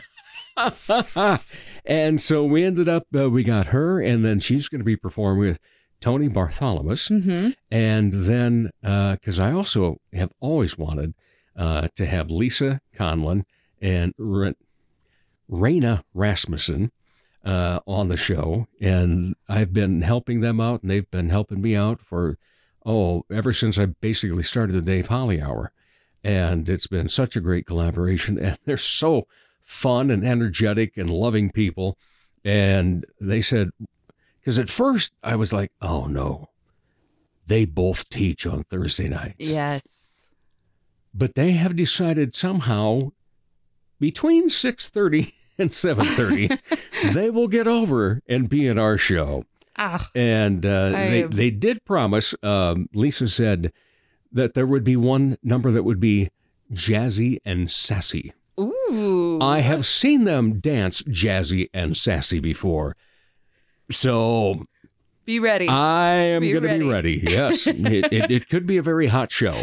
(laughs) and so we ended up, uh, we got her, and then she's going to be performing with Tony Bartholomew. Mm-hmm. And then, because I also have always wanted uh, to have Lisa Conlon and Ra- Raina Rasmussen uh, on the show. And I've been helping them out, and they've been helping me out for, oh, ever since I basically started the Dave Holly Hour. And it's been such a great collaboration. (laughs) And they're so fun and energetic and loving people. And they said, because at first I was like, oh no, they both teach on Thursday nights. Yes. But they have decided somehow between 6:30 (laughs) and 7:30 (laughs) they will get over and be in our show. Ah. And uh, they am- they did promise. Um, Lisa said that there would be one number that would be jazzy and sassy. Ooh. I have seen them dance jazzy and sassy before, so Be ready. I am going to be ready. Yes, (laughs) it, it, it could be a very hot show.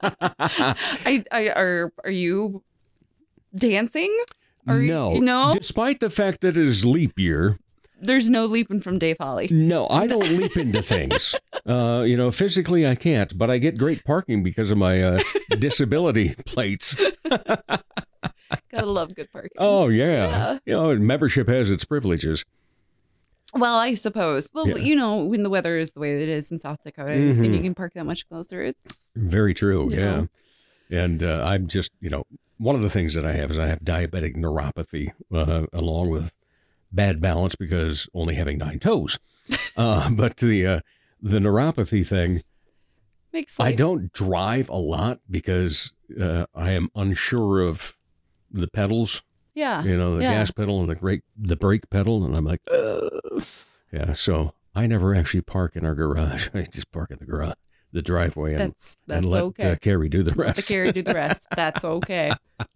I, I are are you dancing? Are you- no, no. Despite the fact that it is leap year, There's no leaping from Dave Holly. no, I don't leap into things. (laughs) Uh, you know, physically I can't, but I get great parking because of my uh, disability (laughs) plates. Gotta love good parking. Oh yeah. Yeah. you know, membership has its privileges. Well, I suppose. Well, Yeah. you know, when the weather is the way it is in South Dakota, and Mhm. you can park that much closer, it's Very true. Yeah. know. And uh, I'm just, you know, one of the things that I have is I have diabetic neuropathy uh, along with bad balance because only having nine toes. (laughs) uh, but the uh, the neuropathy thing, makes I don't drive a lot because uh, I am unsure of the pedals. Yeah. You know, the yeah. gas pedal and the brake the brake pedal, and I'm like, "Ugh." yeah. So I never actually park in our garage. (laughs) I just park in the garage, the driveway, and, That's that's and let okay. uh, Carrie do the rest. Let carry do the rest. That's okay.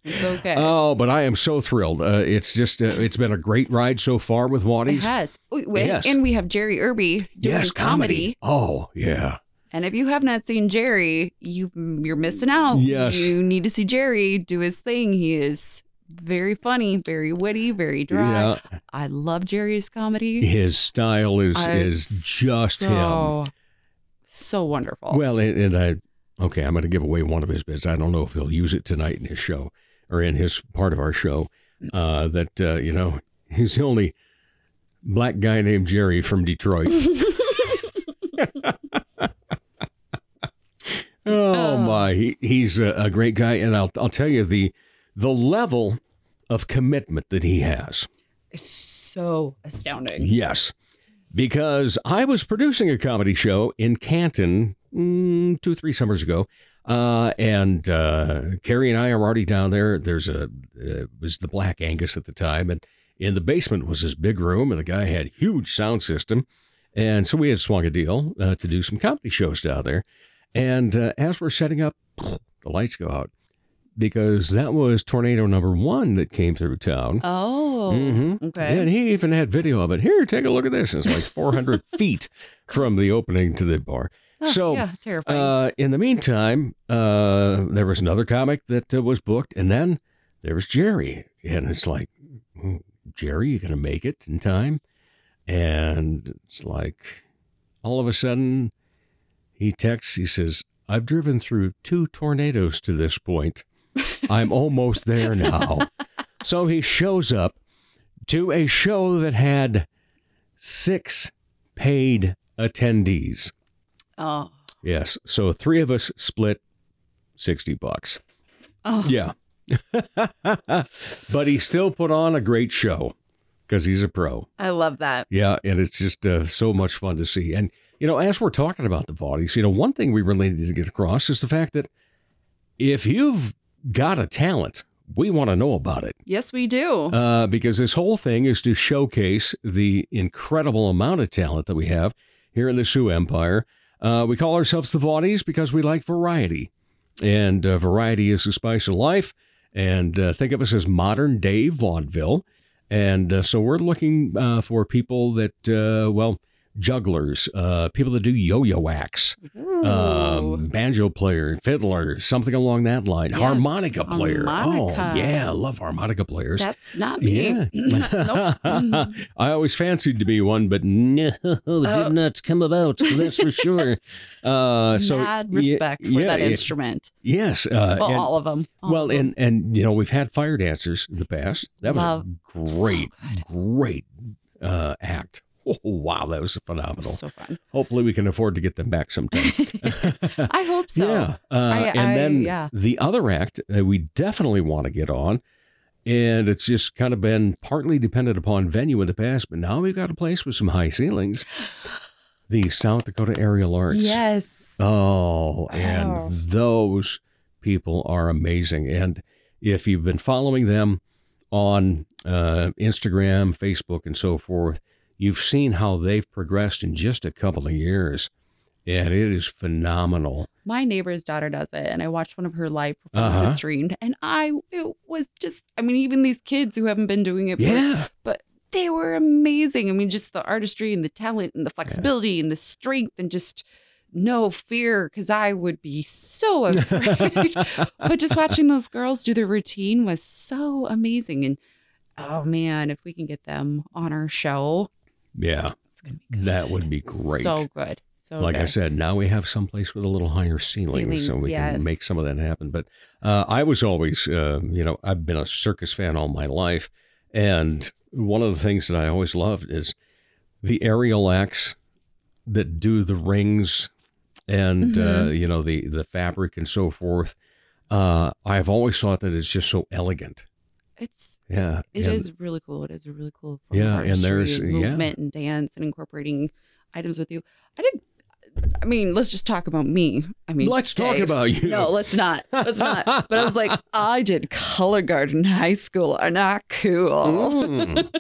It's okay. Oh, but I am so thrilled. Uh, it's just uh, it's been a great ride so far with it has. Yes. And we have Jerry Irby doing yes, comedy. Oh, yeah. And if you have not seen Jerry, you you're missing out. Yes. You need to see Jerry do his thing. He is very funny, very witty, very dry. Yeah. I love Jerry's comedy. His style is I- is just him. so, So wonderful. Well, and, and I Okay, I'm going to give away one of his bits. I don't know if he'll use it tonight in his show or in his part of our show. Uh, that uh, you know, he's the only black guy named Jerry from Detroit. (laughs) oh my, he, he's a, a great guy, and I'll I'll tell you the the level of commitment that he has. It's so astounding. Yes, because I was producing a comedy show in Canton mm, two, three summers ago. Uh, and uh, Carrie and I are already down there. There's a, uh, it was the Black Angus at the time. And in the basement was this big room, and the guy had huge sound system. And so we had swung a deal uh, to do some comedy shows down there. And uh, as we're setting up, (sniffs) the lights go out because that was tornado number one that came through town. Oh, Mhm. okay. And he even had video of it. Here, take a look at this. It's like (laughs) 400 feet from the opening to the bar. Oh, so, yeah, terrifying. uh, in the meantime, uh, there was another comic that uh, was booked, and then there was Jerry, and it's like, "Hmm, Jerry, you gonna make it in time? And it's like, all of a sudden, he texts. He says, "I've driven through two tornadoes to this point. I'm almost there now." so he shows up to a show that had six paid attendees. oh, Yes. So three of us split 60 bucks. oh, Yeah. but he still put on a great show because he's a pro. I love that. Yeah. And it's just uh, so much fun to see. And, you know, as we're talking about the Vaudies, you know, one thing we really need to get across is the fact that if you've got a talent, we want to know about it. Yes, we do. Uh, because this whole thing is to showcase the incredible amount of talent that we have here in the Sioux Empire. Uh, we call ourselves the Vaudies because we like variety, and uh, variety is the spice of life. And uh, think of us as modern day vaudeville. And uh, so we're looking uh, for people that, uh, well, jugglers, uh, people that do yo-yo acts, um, banjo player, fiddler, something along that line, Yes, harmonica player. harmonica. Oh, yeah, love harmonica players. That's not me. Yeah. (laughs) (laughs) I always fancied to be one, but no, (laughs) Oh. did not come about. That's for sure. Uh, so Mad yeah, respect for yeah, that yeah. instrument. Yes. Uh, Well, and- all of them. All well, of 'em. and and you know we've had fire dancers in the past. That was Love. a great, great uh, act. Oh, (laughs) wow, that was phenomenal. so fun. Hopefully, we can afford to get them back sometime. (laughs) I hope so. Yeah. Uh, I- and I- then yeah. the other act uh, we definitely want to get on. And it's just kind of been partly dependent upon venue in the past, but now we've got a place with some high ceilings. (gasps) The South Dakota Aerial Arts. Yes. Oh, Wow. and those people are amazing. And if you've been following them on uh, Instagram, Facebook, and so forth, you've seen how they've progressed in just a couple of years. And it is phenomenal. My neighbor's daughter does it, and I watched one of her live performances Uh-huh. streamed, and I it was just I mean, even these kids who haven't been doing it, for- Yeah. but they were amazing. I mean, just the artistry and the talent and the flexibility and the strength and just no fear because I would be so (laughs) afraid. but just watching those girls do their routine was so amazing. And oh man, if we can get them on our show, Yeah. That would be great. so good. So like I said, now we have someplace with a little higher ceiling, so we yes. can make some of that happen. But uh, I was always, uh, you know, I've been a circus fan all my life, and one of the things that I always loved is the aerial acts that do the rings and uh, Mhm. you know the the fabric and so forth. Uh, I've always thought that it's just so elegant. It's Yeah, It and- is really cool. It is a really cool form Yeah, and there's- artistry yeah. movement and dance and incorporating items with you. I did. I mean, let's just talk about me. I mean, Let's talk about you. No, let's not. Let's not. But I was like, (laughs) I did color guard in high school. Are not cool. Mm.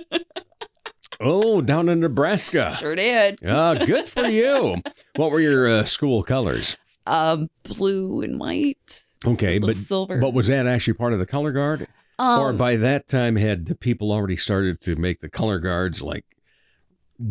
(laughs) oh, down in Nebraska. Sure did. Ah, good for you. What were your uh, school colors? Um, blue and white. Okay, but silver. But was that actually part of the color guard, or Um, by that time had the people already started to make the color guards like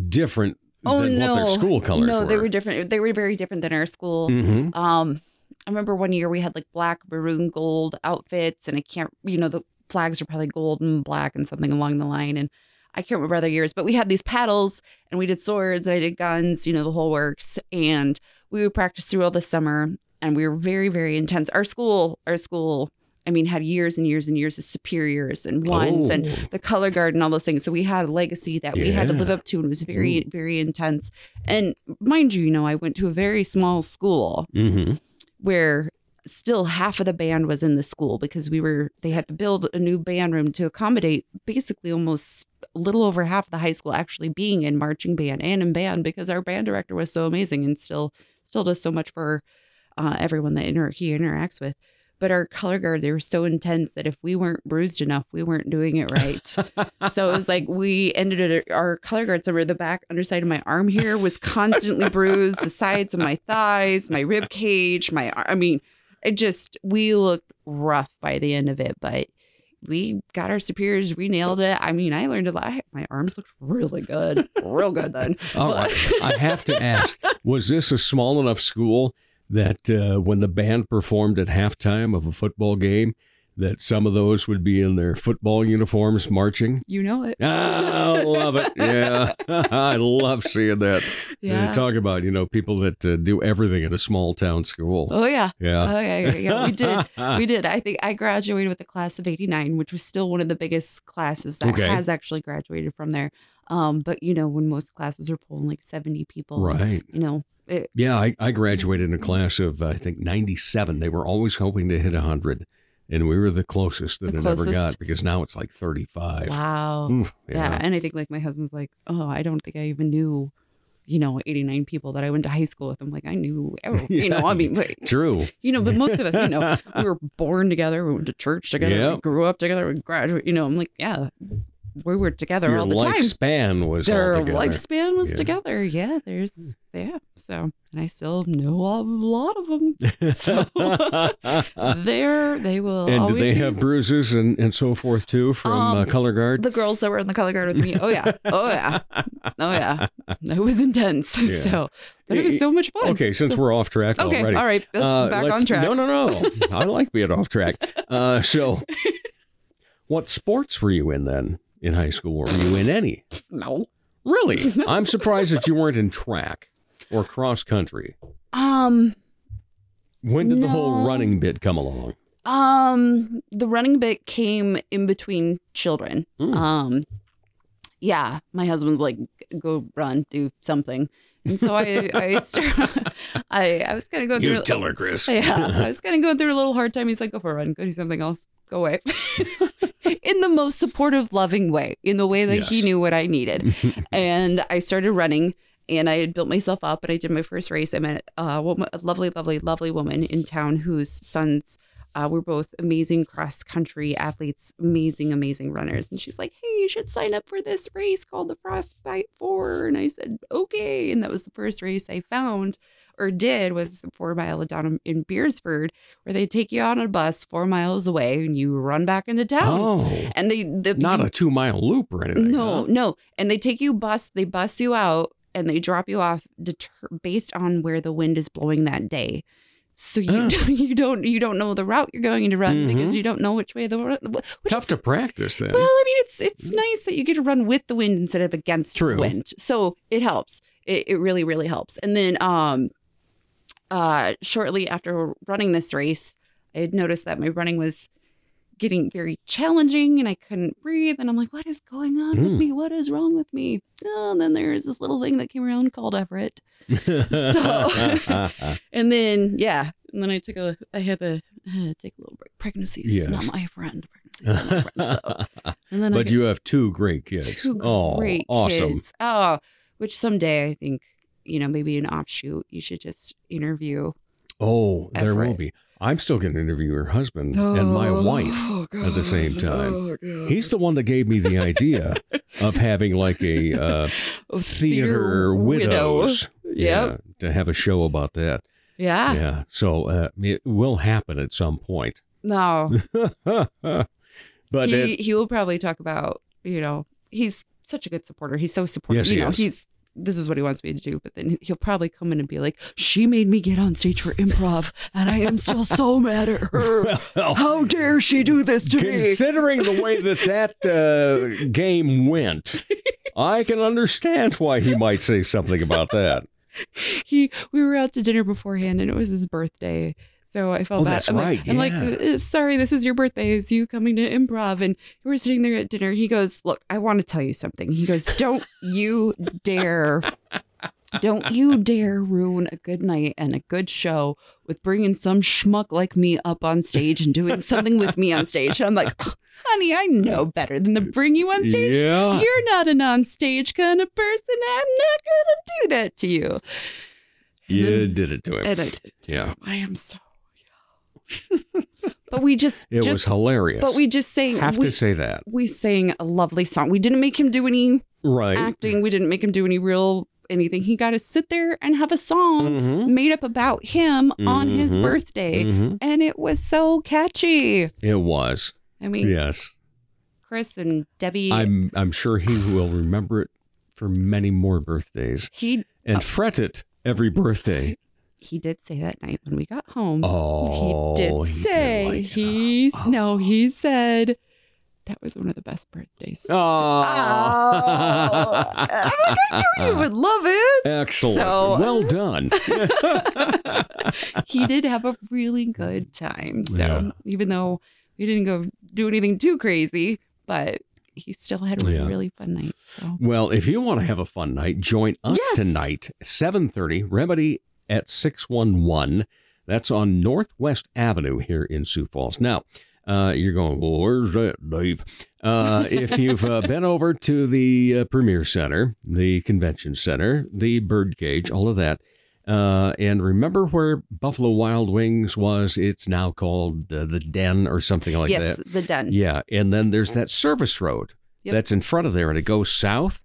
different Oh than no, what their school colors no, were? No, they were different. They were very different than our school. Mhm. Um, I remember one year we had like black, maroon, gold outfits, and I can't, you know, the flags are probably gold and black and something along the line. And I can't remember other years, but we had these paddles and we did swords and I did guns, you know, the whole works. And we would practice through all the summer. and we were very very intense. Our school, our school. I mean, had years and years and years of superiors and ones and Oh. the color guard and all those things. So we had a legacy that we had to live up to, and it was very, very intense. And mind you, you know, I went to a very small school Mm-hmm. where still half of the band was in the school because we were they had to build a new band room to accommodate basically almost a little over half the high school actually being in marching band and in band because our band director was so amazing and still still does so much for uh, everyone that inter- he interacts with but our color guard they were so intense that if we weren't bruised enough we weren't doing it right. So it was like we ended it our color guards over the back underside of my arm here was constantly bruised the sides of my thighs my rib cage my i mean it just we looked rough by the end of it but we got our superiors we nailed it. I mean i learned a lot. My arms looked really good real good then. Oh, I, I have to ask: Was this a small enough school that uh, when the band performed at halftime of a football game, that some of those would be in their football uniforms marching? you know it Ah, I love it. Yeah, (laughs) I love seeing that. Yeah. Uh, talk about you know people that uh, do everything in a small town school. Oh yeah. Yeah. Oh yeah, yeah, yeah. We did. (laughs) we did. I think I graduated with the class of '89, which was still one of the biggest classes that Okay. has actually graduated from there. Um, but you know, when most classes are pulling like 70 people, Right. You know, it, Yeah, I, I graduated in a class of I think ninety seven. They were always hoping to hit hundred, and we were the closest that The it ever got because now it's like thirty five. wow. Oof, yeah. yeah. and I think like my husband's like, oh, I don't think I even knew. You know, 89 people that I went to high school with. I'm like, I knew, (laughs) you know, I mean, but, True. (laughs) you know, but most of us, you know, (laughs) we were born together, we went to church together, Yeah. we grew up together, we graduated, you know, I'm like, yeah, we were together Your all the time. lifespan was their lifespan was Yeah. together. Yeah, there's yeah. So and I still know a lot of them. So (laughs) there they will. and do always they be. have bruises and, and so forth too from uh, Um, color guard? the girls that were in the color guard with me? Oh yeah, oh yeah, oh yeah. It was intense. (laughs) Yeah. So, but it was so much fun. Okay, since So- we're off track Okay, already. all right, let's- back let's- on track. No, no, no. (laughs) I like being off track. Uh, so, what sports were you in then in high school? Were you in any? No. Really? (laughs) I'm surprised that you weren't in track or cross country. Um, When did the whole running bit come along? Um, the running bit came in between children. Hmm. Um, yeah, my husband's like, go run, do something. And so I, I, (laughs) start, (laughs) I, I was kind of going You through. tell her, Chris. Yeah, I was (laughs) kind of going through a little hard time. He's like, go for a run, go do something else, go away. in the most supportive, loving way, in the way that he knew what I needed. and I started running and I had built myself up and I did my first race. I met uh, a, woman, a lovely, lovely, lovely woman in town whose sons uh, were both amazing cross country athletes, amazing, amazing runners. And she's like, hey, you should sign up for this race called the Frostbite Four. And I said, okay. And that was the first race I found or did was four mile down in- Beresford, where they take you on a bus four miles away and you run back into town. Oh. and they, the, Not you- a two mile loop or anything. no, huh? no. And they take you bus, they bus you out and they drop you off deter- based on where the wind is blowing that day. So you Oh. don't, (laughs) you don't you don't know the route you're going to run because Mhm. you don't know which way the which Tough is, to practice then. well, I mean it's it's nice that you get to run with the wind instead of against True. the wind. So it helps. It, it really really helps. And then um uh shortly after running this race, I had noticed that my running was getting very challenging and I couldn't breathe. And I'm like, what is going on with Mm. me? What is wrong with me? Oh, and then there's this little thing that came around called Everett. (laughs) so, (laughs) and then, yeah. And then I took a, I had to uh, take a little break. Pregnancy is not Yes. my friend. Pregnancy is not my friend. So, (laughs) and then but you have two great kids. two oh, great awesome. kids. Oh, which someday I think, you know, maybe an offshoot, you should just interview. Oh, there will be. I'm still going to interview her husband and my Oh, wife at the same time. Oh, He's the one that gave me the idea (laughs) of having like a uh, theater widow. widows. Yep. Yeah, to have a show about that. Yeah. Yeah. So uh, it will happen at some point. No. (laughs) but he it, he will probably talk about you know he's such a good supporter. He's so supportive. Yes, you he know is. he's this is what he wants me to do. But then he'll probably come in and be like, "She made me get on stage for improv, and I am still so (laughs) mad at her. How dare she do this to me?" considering the way that that uh, game went, I can understand why he might say something about that. (laughs) he we were out to dinner beforehand and it was his birthday. So I felt Oh, bad. that's I'm like- right, I'm like. "Uh, sorry, this is your birthday. Is you coming to improv? And we were sitting there at dinner. He goes, Look, I want to tell you something. He goes, Don't you dare. Don't you dare ruin a good night and a good show with bringing some schmuck like me up on stage and doing something with me on stage. And I'm like, "Ugh, honey, I know better than to bring you on stage. Yeah. You're not an on stage kind of person. I'm not going to do that to you. You did it to him. And I did. yeah. I am so. But we just. It was hilarious. But we just sang. have we, to say that. We sang a lovely song. We didn't make him do any Right. acting. We didn't make him do any real anything. He got to sit there and have a song Mhm. made up about him on his Mhm. birthday. Mhm. And it was so catchy. It was. I mean, Yes. Chris and Debbie. I'm I'm sure he will remember it for many more birthdays he and fret it every birthday. He did say that night when we got home. Oh, he did he did say like it. he's oh. no, he said that was one of the best birthdays. Oh. I'm like, I knew you (laughs) would love it. Excellent. So- well done. (laughs) he did have a really good time. So Yeah. even though we didn't go do anything too crazy, but he still had a Yeah. really fun night. So Well, if you want to have a fun night, join us Yes. tonight, 7:30, Remedy at 611. That's on Northwest Avenue here in Sioux Falls. Now, uh, you're going, well, where's that, Dave? Uh, (laughs) if you've uh, been over to the uh, Premier Center, the Convention Center, the Birdcage, all of that, uh, and remember where Buffalo Wild Wings was? It's now called uh, the Den or something like yes, that. the den. Yeah, and then there's that service road Yep. that's in front of there, and it goes south.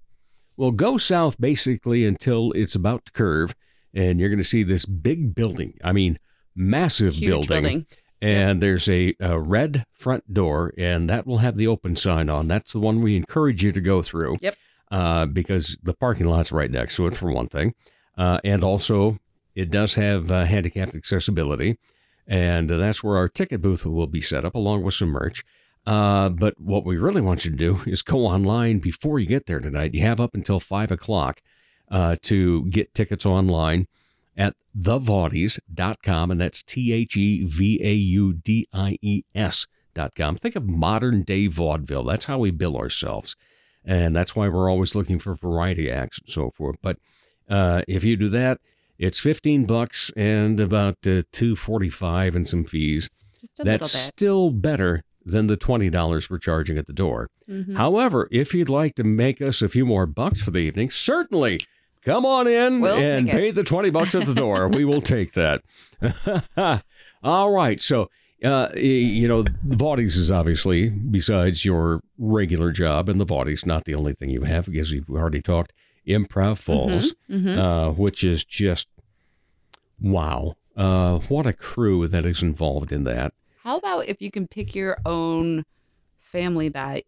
Well, go south basically until it's about to curve, and you're going to see this big building. I mean, massive Huge building. And there's a, a red front door, and that will have the open sign on. That's the one we encourage you to go through. Yep. Uh, because the parking lot's right next to it, for one thing. Uh, and also, it does have uh, handicapped accessibility. And uh, that's where our ticket booth will be set up, along with some merch. Uh, but what we really want you to do is go online before you get there tonight. You have up until 5 o'clock uh, to get tickets online at thevaudies.com, and that's T H E V A U D I E S dot com. Think of modern day vaudeville. That's how we bill ourselves. And that's why we're always looking for variety acts and so forth. But uh, if you do that, it's 15 bucks and about uh, 245 and some fees. Just a That's still better than the $20 we're charging at the door. Mhm. However, if you'd like to make us a few more bucks for the evening, certainly come on in We'll and pay the 20 bucks at the door. we will (laughs) take that. (laughs) All right. So, uh, you know, the Vaudies is obviously, besides your regular job, and the Vaudies not the only thing you have, because you've already talked Improv Falls, mhm. Uh, which is just wow. Uh, what a crew that is involved in that. How about if you can pick your own family that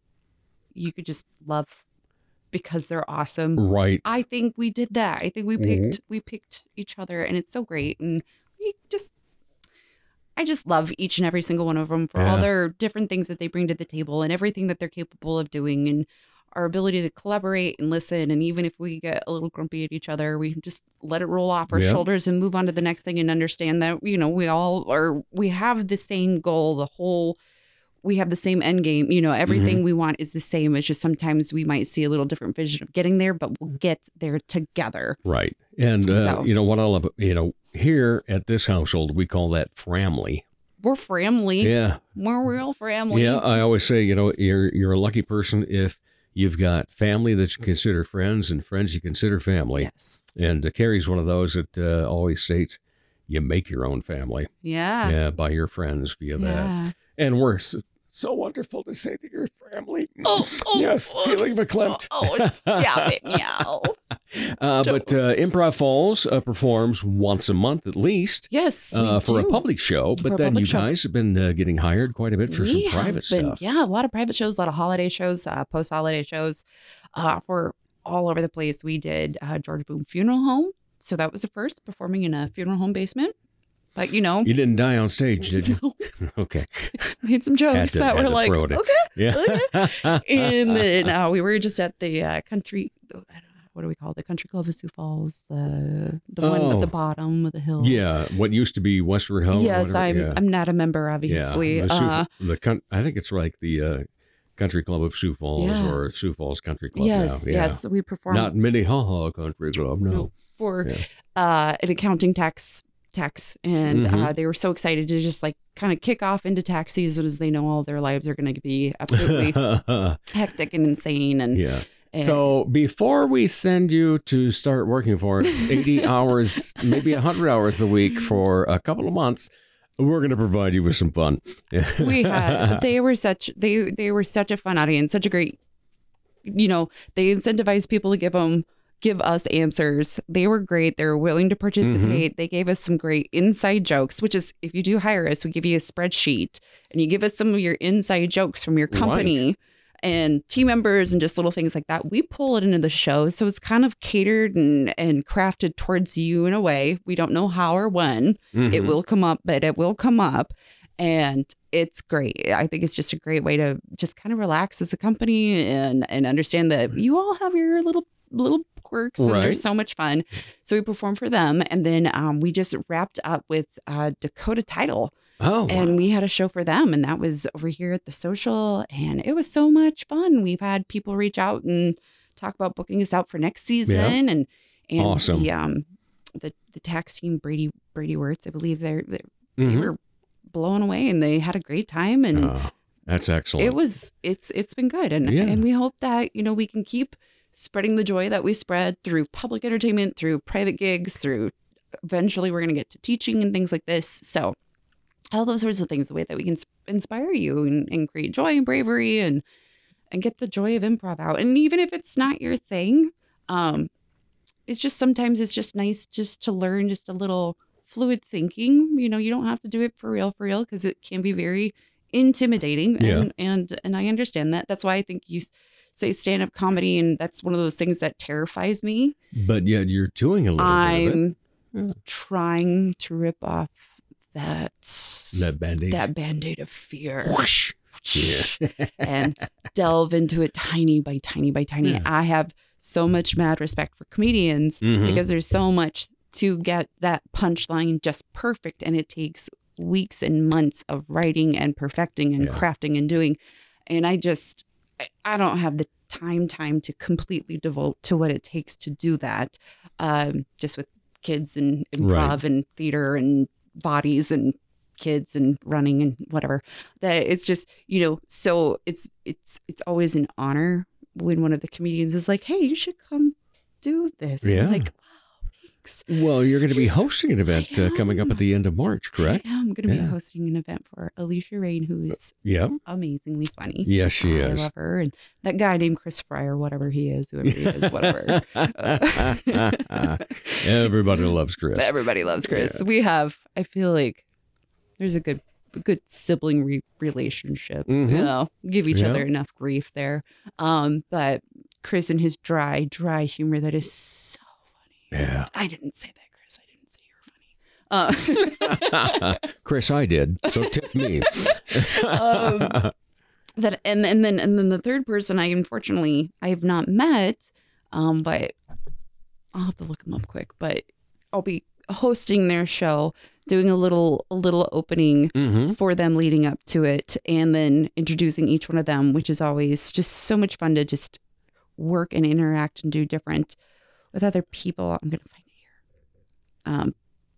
you could just love because they're awesome? Right. I think we did that. I think we Mhm. picked we picked each other and it's so great and we just I just love each and every single one of them for all their different things that they bring to the table and everything that they're capable of doing and our ability to collaborate and listen and even if we get a little grumpy at each other we just let it roll off our Yeah. shoulders and move on to the next thing and understand that you know we all are we have the same goal the whole we have the same end game you know everything we want is the same it's just sometimes we might see a little different vision of getting there but we'll get there together Right. And, uh, So- you know, what I love, you know, here at this household, we call that family. we're family Yeah. we're real family Yeah. I always say, you know, you're, you're a lucky person if you've got family that you consider friends and friends you consider family. yes And uh, Carrie's one of those that uh, always states, you make your own family. yeah Yeah. By your friends via that. And we're so, wonderful to say that you're family. oh, oh yes. oh, Feeling verklempt. oh stop it (laughs) meow Uh, but uh, Improv Falls uh, performs once a month at least. yes uh, for a public show, but then you show. guys have been uh, getting hired quite a bit for We some private been- stuff. Yeah, a lot of private shows, a lot of holiday shows, uh, post holiday shows uh, for all over the place. We did uh, George Boom Funeral Home. So that was the first performing in a funeral home basement. But, you know, You didn't die on stage, did you? (laughs) (laughs) okay. (laughs) made some jokes to- that were like, throw it in. okay. Yeah. and then uh, we were just at the uh, country, I don't know, what do we call it? the country club of Sioux Falls, the the one Oh. at the bottom of the hill. Yeah, what used to be Westward Ho. Yes, I'm yeah. I'm not a member, obviously. Yeah, the, Sioux- uh, the I think it's like the uh, Country Club of Sioux Falls Yeah. or Sioux Falls Country Club. yes. Yeah. yes, we perform Not Minnehaha Country Club. No. for Yeah. uh, an accounting tax tax, and Mhm. uh, they were so excited to just like kind of kick off into tax season as they know all their lives are going to be absolutely (laughs) hectic and insane. And yeah. and- So before we send you to start working for 80 (laughs) hours, maybe 100 hours a week for a couple of months, we're going to provide you with some fun. we (laughs) had they were such they they were such a fun audience such a great you know they incentivized people to give them give us answers. They were great. They were willing to participate. They gave us some great inside jokes which is if you do hire us we give you a spreadsheet and you give us some of your inside jokes from your company and team members and just little things like that. We pull it into the show. So it's kind of catered and and crafted towards you in a way. We don't know how or when. It Mhm. will come up but it will come up. And it's great. I think it's just a great way to just kind of relax as a company and and understand that you all have your little little quirks and Right. they're so much fun so we performed for them and then um, we just wrapped up with uh, dakota title Oh, and we had a show for them and that was over here at the social and it was so much fun we've had people reach out and talk about booking us out for next season and and Awesome. the um the the tax team brady brady words i believe they're, they're they Mhm. were blown away and they had a great time and Oh, that's excellent. it was it's it's been good and Yeah. and we hope that you know we can keep spreading the joy that we spread through public entertainment through private gigs through eventually we're going to get to teaching and things like this. So all those sorts of things the way that we can inspire you and, and create joy and bravery and and get the joy of improv out. And even if it's not your thing um it's just sometimes it's just nice just to learn just a little fluid thinking. You know you don't have to do it for real for real because it can be very intimidating Yeah. and and and i understand that. That's why i think you s- say stand-up comedy and that's one of those things that terrifies me but yet you're doing a little bit of i'm it. trying to rip off that That band-aid. that band-aid of fear Yeah. (laughs) and delve into it tiny by tiny by tiny. Yeah. I have so much mad respect for comedians Mhm. because there's so much to get that punchline just perfect and it takes weeks and months of writing and perfecting and Yeah. crafting and doing. And I just I, don't have the time time to completely devote to what it takes to do that. Um, just with kids and improv Right. and theater and bodies and kids and running and whatever that it's just you know so it's it's it's always an honor when one of the comedians is like hey you should come do this Yeah. like Well, you're going to be hosting an event uh, coming up at the end of March, correct? i'm going to be hosting an event for alicia rain who's Yeah. amazingly funny Yes, she I is. love her and that guy named chris fryer whatever he is whoever he is whatever (laughs) Everybody loves Chris. Everybody loves Chris. We have, I feel like there's a good, good sibling re- relationship. Mhm. You know, give each Yeah. other enough grief there. Um, but Chris and his dry, dry humor that is so Yeah. I didn't say that, Chris. I didn't say you were funny. Uh, (laughs) Chris, I did. So tip me. um, that and and then and then the third person I unfortunately I have not met, um, but I'll have to look them up quick. But I'll be hosting their show, doing a little a little opening Mhm. for them leading up to it, and then introducing each one of them, which is always just so much fun to just work and interact and do different with other people. I'm gonna find it here. Um,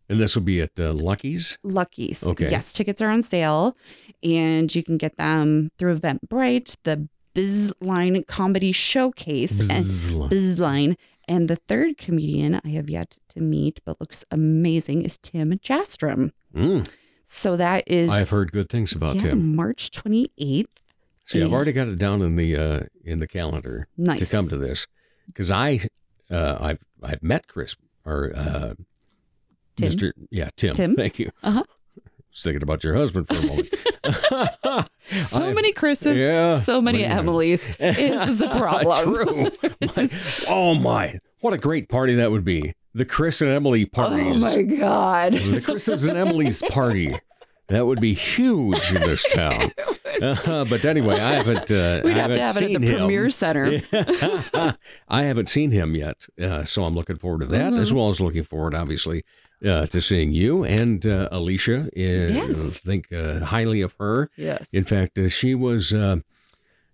and this will be at uh, Lucky's. Lucky's. Okay. Yes, tickets are on sale and you can get them through Eventbrite, the Bizline Comedy Showcase, Bizline. and Bizline. And the third comedian I have yet to meet, but looks amazing, is Tim Jastrom. Mm. So that is I've heard good things about yeah, him. March 28th. See, I've already got it down in the uh, in the calendar to come to this because I uh, I've I've met Chris or uh, Tim? Mr. Yeah, Tim. Tim? Thank you. Uh-huh. (laughs) was thinking about your husband for a moment. (laughs) (laughs) So I've- many Chris's, Yeah, so many man. Emilys. This is a problem. True. My- oh my! What a great party that would be. The Chris and Emily parties. Oh my God. The Chris's and Emily's party. That would be huge in this (laughs) town. Uh, but anyway, I haven't. Uh, (laughs) We'd I have to haven't have it at the him. Premier Center. (laughs) I haven't seen him yet, uh, so I'm looking forward to that, as Mhm. well as looking forward, obviously, uh, to seeing you and uh, Alicia. Uh, Yes. think uh, highly of her. Yes. In fact, uh, she was uh,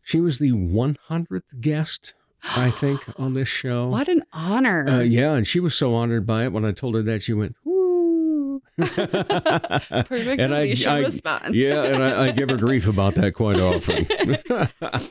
she was the 100th guest, I (gasps) think, on this show. What an honor. Uh, yeah, and she was so honored by it. When I told her that, she went, (laughs) Perfect and I, I- response. Yeah, and I, I give her grief about that quite often.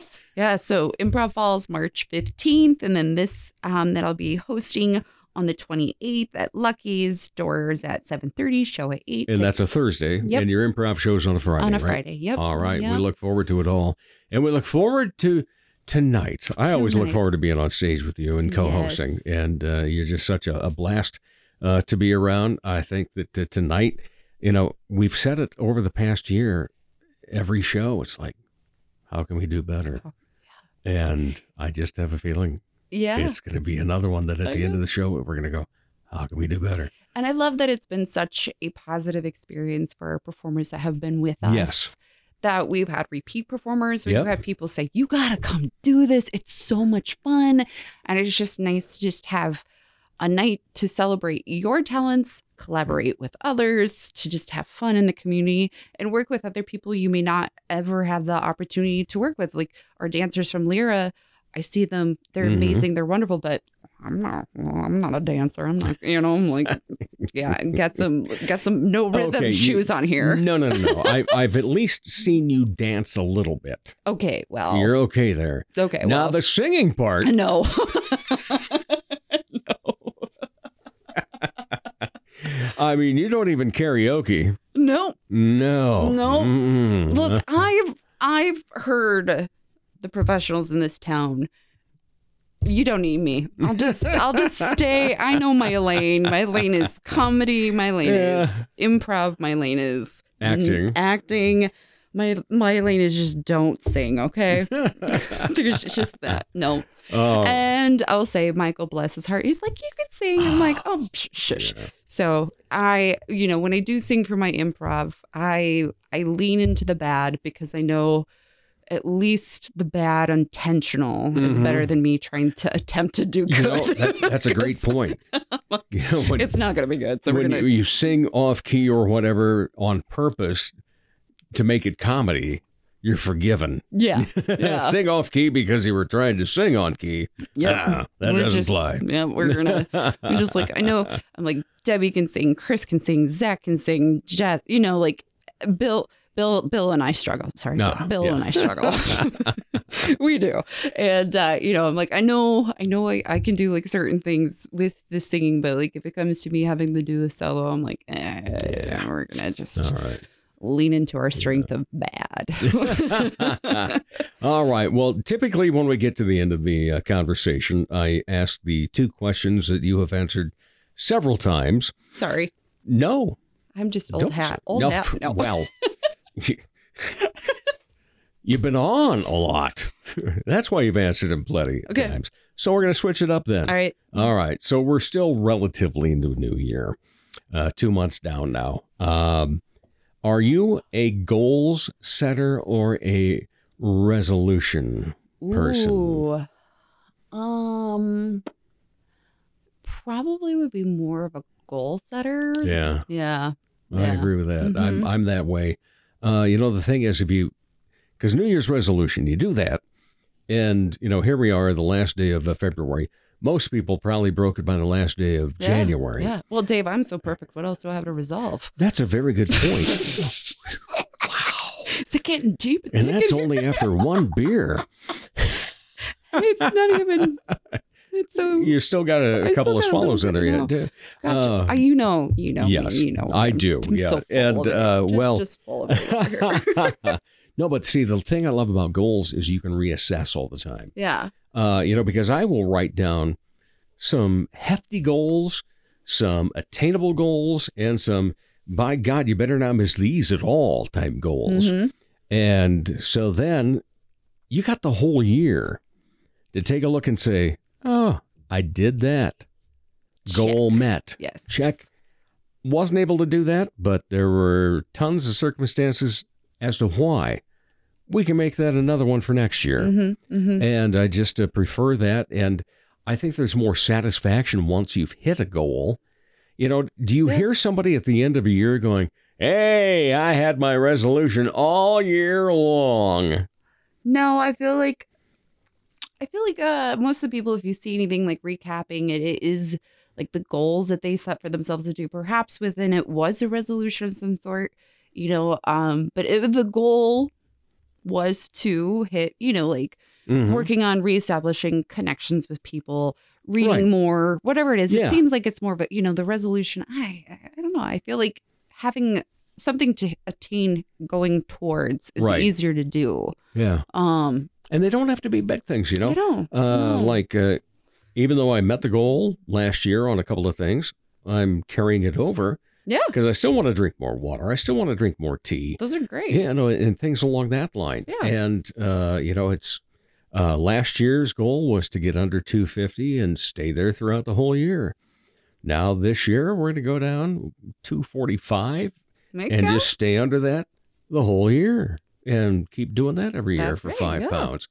(laughs) Yeah, so Improv Falls March 15th, and then this um, that I'll be hosting on the 28th at Lucky's. Doors at 7:30, show at 8. and that's a Thursday. Yep. And your improv show's on a Friday. On a right? Friday, yep, All right. We look forward to it all. And we look forward to tonight. I always look forward to being on stage with you and co hosting. Yes. And uh, you're just such a, a blast uh, to be around. I think that uh, tonight, you know, we've said it over the past year, every show, it's like, how can we do better? And I just have a feeling Yeah. it's going to be another one that at I the end of the show, we're going to go, how can we do better? And I love that it's been such a positive experience for our performers that have been with us. Yes. That we've had repeat performers. We've Yep. had people say, You gotta come do this. It's so much fun. And it's just nice to just have a night to celebrate your talents, collaborate with others, to just have fun in the community and work with other people you may not ever have the opportunity to work with. Like our dancers from Lyra, I see them, they're Mhm. amazing, they're wonderful, but I'm not well, I'm not a dancer. I'm not, you know, I'm like, yeah, got some got some no (laughs) rhythm Okay, you- shoes on here. No, no, no, no. I, I've at least seen you dance a little bit. Okay, well You're okay there. okay, now well the singing part. no. (laughs) I mean, you don't even karaoke. no. No. No. Mm-mm. Look, I've I've heard the professionals in this town. You don't need me. I'll just I'll just (laughs) stay. I know my lane. My lane is comedy. My lane is improv. My lane is Acting. acting. My my lane is just don't sing, okay? (laughs) There's just that. No. Oh. And I'll say Michael bless his heart. He's like, you can sing. I'm like, oh shush. So I, you know, when I do sing for my improv, I I lean into the bad because I know at least the bad intentional is Mhm. better than me trying to attempt to do good. You know, that's that's a great (laughs) point. (laughs) You know, when, it's not gonna be good. So when gonna you, you sing off key or whatever on purpose to make it comedy, you're forgiven. Yeah. (laughs) Yeah. sing off key because you were trying to sing on key. Yeah. Ah, that We're doesn't just- fly. Yeah, we're gonna. I'm just like I know. I'm like Debbie can sing, Chris can sing, Zach can sing, Jazz. You know, like Bill. Bill, Bill and I struggle. Sorry, No, Bill yeah. and I struggle. (laughs) we do, and uh, you know, I'm like, I know, I know, I, I can do like certain things with the singing, but like if it comes to me having to do a solo, I'm like, eh, we're gonna just All right. Lean into our strength of bad. (laughs) All right. Well, typically when we get to the end of the uh, conversation, I ask the two questions that you have answered several times. Sorry, No. I'm just old don't hat. Old no, hat. No. (laughs) Well, (laughs) you've been on a lot. That's why you've answered them plenty of Okay. times. So we're going to switch it up then. All right. All right. So we're still relatively in the new year, uh, two months down now. Um, are you a goals setter or a resolution person? Ooh. Um probably would be more of a goal setter. Yeah. Yeah. I Yeah. agree with that. I'm Mhm. I'm that way. Uh, you know, the thing is, if you because New Year's resolution, you do that, and you know, here we are, the last day of uh, February. Most people probably broke it by the last day of Yeah, January. Yeah. Well, Dave, I'm so perfect. What else do I have to resolve? That's a very good point. (laughs) Is it getting deep? and that's (laughs) only after one beer. it's not even it's so (laughs) You still got a, still couple of a swallows in there yet. Gotcha. Uh, you know, you know, me, you know. I I'm- do. I'm yeah, so and uh, Just- well, just full of it no, but see, the thing I love about goals is you can reassess all the time. yeah. Uh, you know, because I will write down some hefty goals, some attainable goals, and some, by God, you better not miss these at all type goals. Mhm. And so then you got the whole year to take a look and say, oh, I did that. Goal met. Yes. Check. Wasn't able to do that, but there were tons of circumstances as to why we can make that another one for next year. Mm-hmm, mm-hmm. And I just uh, prefer that. And I think there's more satisfaction once you've hit a goal. You know, do you Yeah. hear somebody at the end of a year going, Hey, I had my resolution all year long? No, I feel like I feel like uh most of the people, if you see anything like recapping it, it is like the goals that they set for themselves to do. Perhaps within it was a resolution of some sort, you know. Um, but if the goal was to hit, you know, like Mhm. working on reestablishing connections with people, reading Right. more, whatever it is. Yeah. It seems like it's more of a, you know, the resolution. I I don't know. I feel like having something to attain going towards is Right. easier to do. Yeah. Um, And they don't have to be big things, you know? They don't, Uh, no. Like, uh, even though I met the goal last year on a couple of things, I'm carrying it over. Yeah. Because I still want to drink more water. I still want to drink more tea. Those are great. Yeah, no, and things along that line. Yeah. And, uh, you know, it's uh, last year's goal was to get under 250 and stay there throughout the whole year. Now, this year, we're going to go down 245 Make and that- just stay under that the whole year and keep doing that every year That's for right, five yeah. pounds.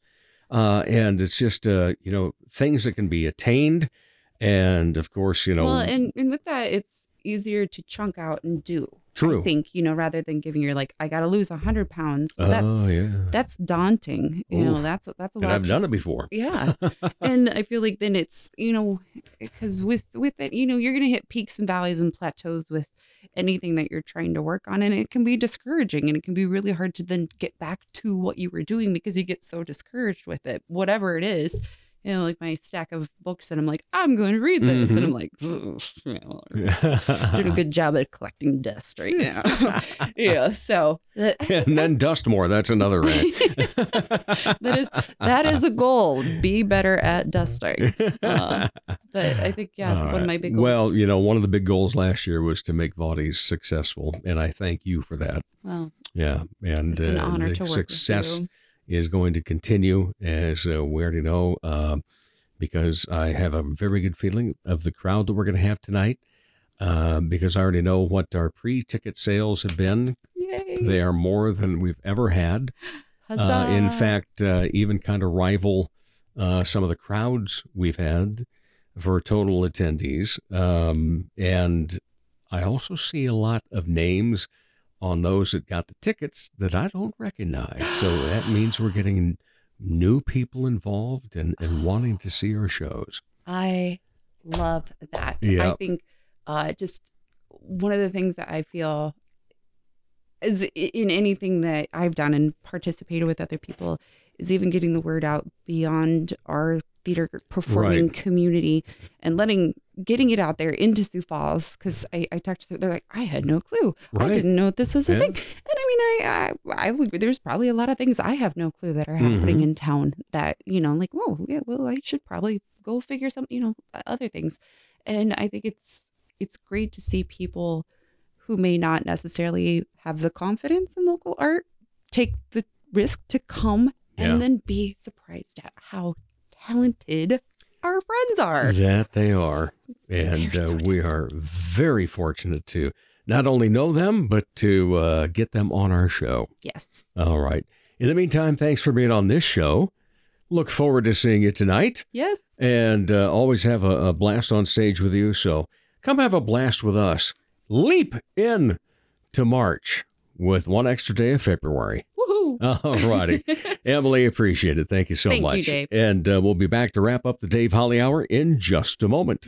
Uh, and it's just, uh, you know, things that can be attained. And of course, you know, well, and, and with that, it's easier to chunk out and do. True. I think, you know, rather than giving your like, I got to lose 100 pounds. But that's, Oh, yeah. that's daunting. You know, that's, that's a lot. and. I've done it before. Yeah. (laughs) and I feel like then it's, you know, because with, with it, you know, you're going to hit peaks and valleys and plateaus with anything that you're trying to work on. And it can be discouraging and it can be really hard to then get back to what you were doing because you get so discouraged with it, whatever it is. You know, like my stack of books, and I'm like, I'm going to read this. And I'm Mhm. like, "Ugh, (laughs) well, doing a good job at collecting dust right now. (laughs) (laughs) yeah. So that, and then dust more. That's another rant. that is that is a goal. Be better at dusting. Uh, but I think yeah, All one of my big goals. Well, you know, one of the big goals last year was to make Vaudies successful, and I thank you for that. Well, Yeah, and an uh, the to work with success. Is going to continue, as uh, we already know, uh, because I have a very good feeling of the crowd that we're going to have tonight. Uh, because I already know what our pre-ticket sales have been. Yay. They are more than we've ever had. (gasps) Uh, in fact, uh, even kind of rival uh, some of the crowds we've had for total attendees. Um, and I also see a lot of names on those that got the tickets that I don't recognize. So that (gasps) means we're getting new people involved and, and wanting to see our shows. I love that. I think uh, just one of the things that I feel is in anything that I've done and participated with other people is even getting the word out beyond our theater performing Right. community and letting getting it out there into Sioux Falls because I, I talked to them, they're like I had no clue I didn't know this was a Yeah. thing and I mean I, I I would there's probably a lot of things I have no clue that are happening Mhm. in town that you know like whoa yeah well I should probably go figure some you know other things and I think it's it's great to see people who may not necessarily have the confidence in local art take the risk to come Yeah. and then be surprised at how talented our friends are. That they are. And They're uh, we are very fortunate to not only know them, but to uh, get them on our show. Yes. All right. In the meantime, thanks for being on this show. Look forward to seeing you tonight. Yes. And uh, always have a, a blast on stage with you. So come have a blast with us. Leap in to March with one extra day of February. (laughs) All righty. Emily, appreciate it. Thank you so Thank you, much. Dave. And uh, we'll be back to wrap up the Dave Holly Hour in just a moment.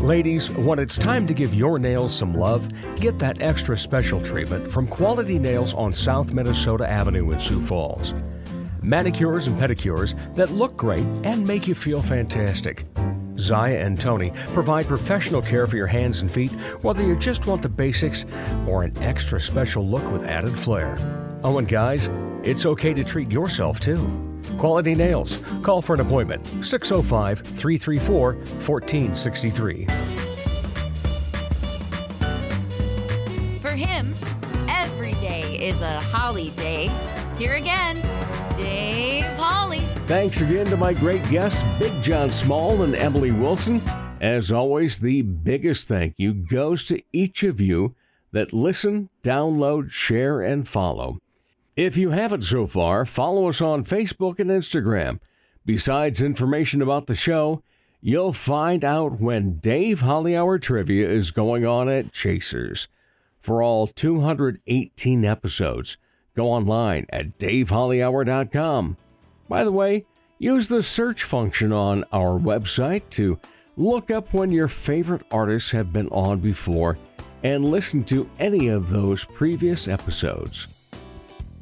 Ladies, when it's time to give your nails some love, get that extra special treatment from Quality Nails on South Minnesota Avenue in Sioux Falls. Manicures and pedicures that look great and make you feel fantastic. Zaya and Tony provide professional care for your hands and feet, whether you just want the basics or an extra special look with added flair. Oh, and guys, it's okay to treat yourself too. Quality Nails. Call for an appointment 605 334 1463. For him, every day is a holiday. Here again, Dave Holly. Thanks again to my great guests, Big John Small and Emily Wilson. As always, the biggest thank you goes to each of you that listen, download, share, and follow. If you haven't so far, follow us on Facebook and Instagram. Besides information about the show, you'll find out when Dave Hollyhour Trivia is going on at Chasers. For all 218 episodes, go online at davehollyhour.com. By the way, use the search function on our website to look up when your favorite artists have been on before and listen to any of those previous episodes.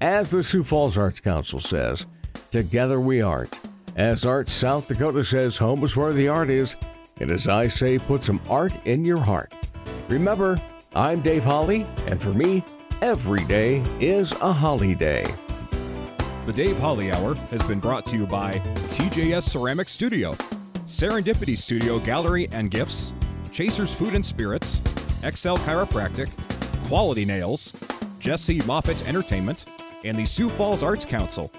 As the Sioux Falls Arts Council says, together we art. As Art South Dakota says, home is where the art is. And as I say, put some art in your heart. Remember, I'm Dave Holly, and for me, every day is a holiday. The Dave Holly Hour has been brought to you by TJS Ceramic Studio, Serendipity Studio Gallery and Gifts, Chasers Food and Spirits, Excel Chiropractic, Quality Nails, Jesse Moffitt Entertainment, and the Sioux Falls Arts Council.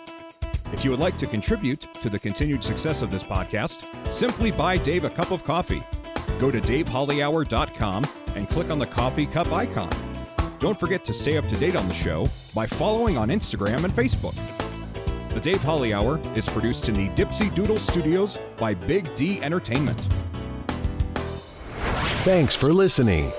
If you would like to contribute to the continued success of this podcast, simply buy Dave a cup of coffee. Go to davehollyhour.com and click on the coffee cup icon. Don't forget to stay up to date on the show by following on Instagram and Facebook. The Dave Holly Hour is produced in the Dipsy Doodle Studios by Big D Entertainment. Thanks for listening.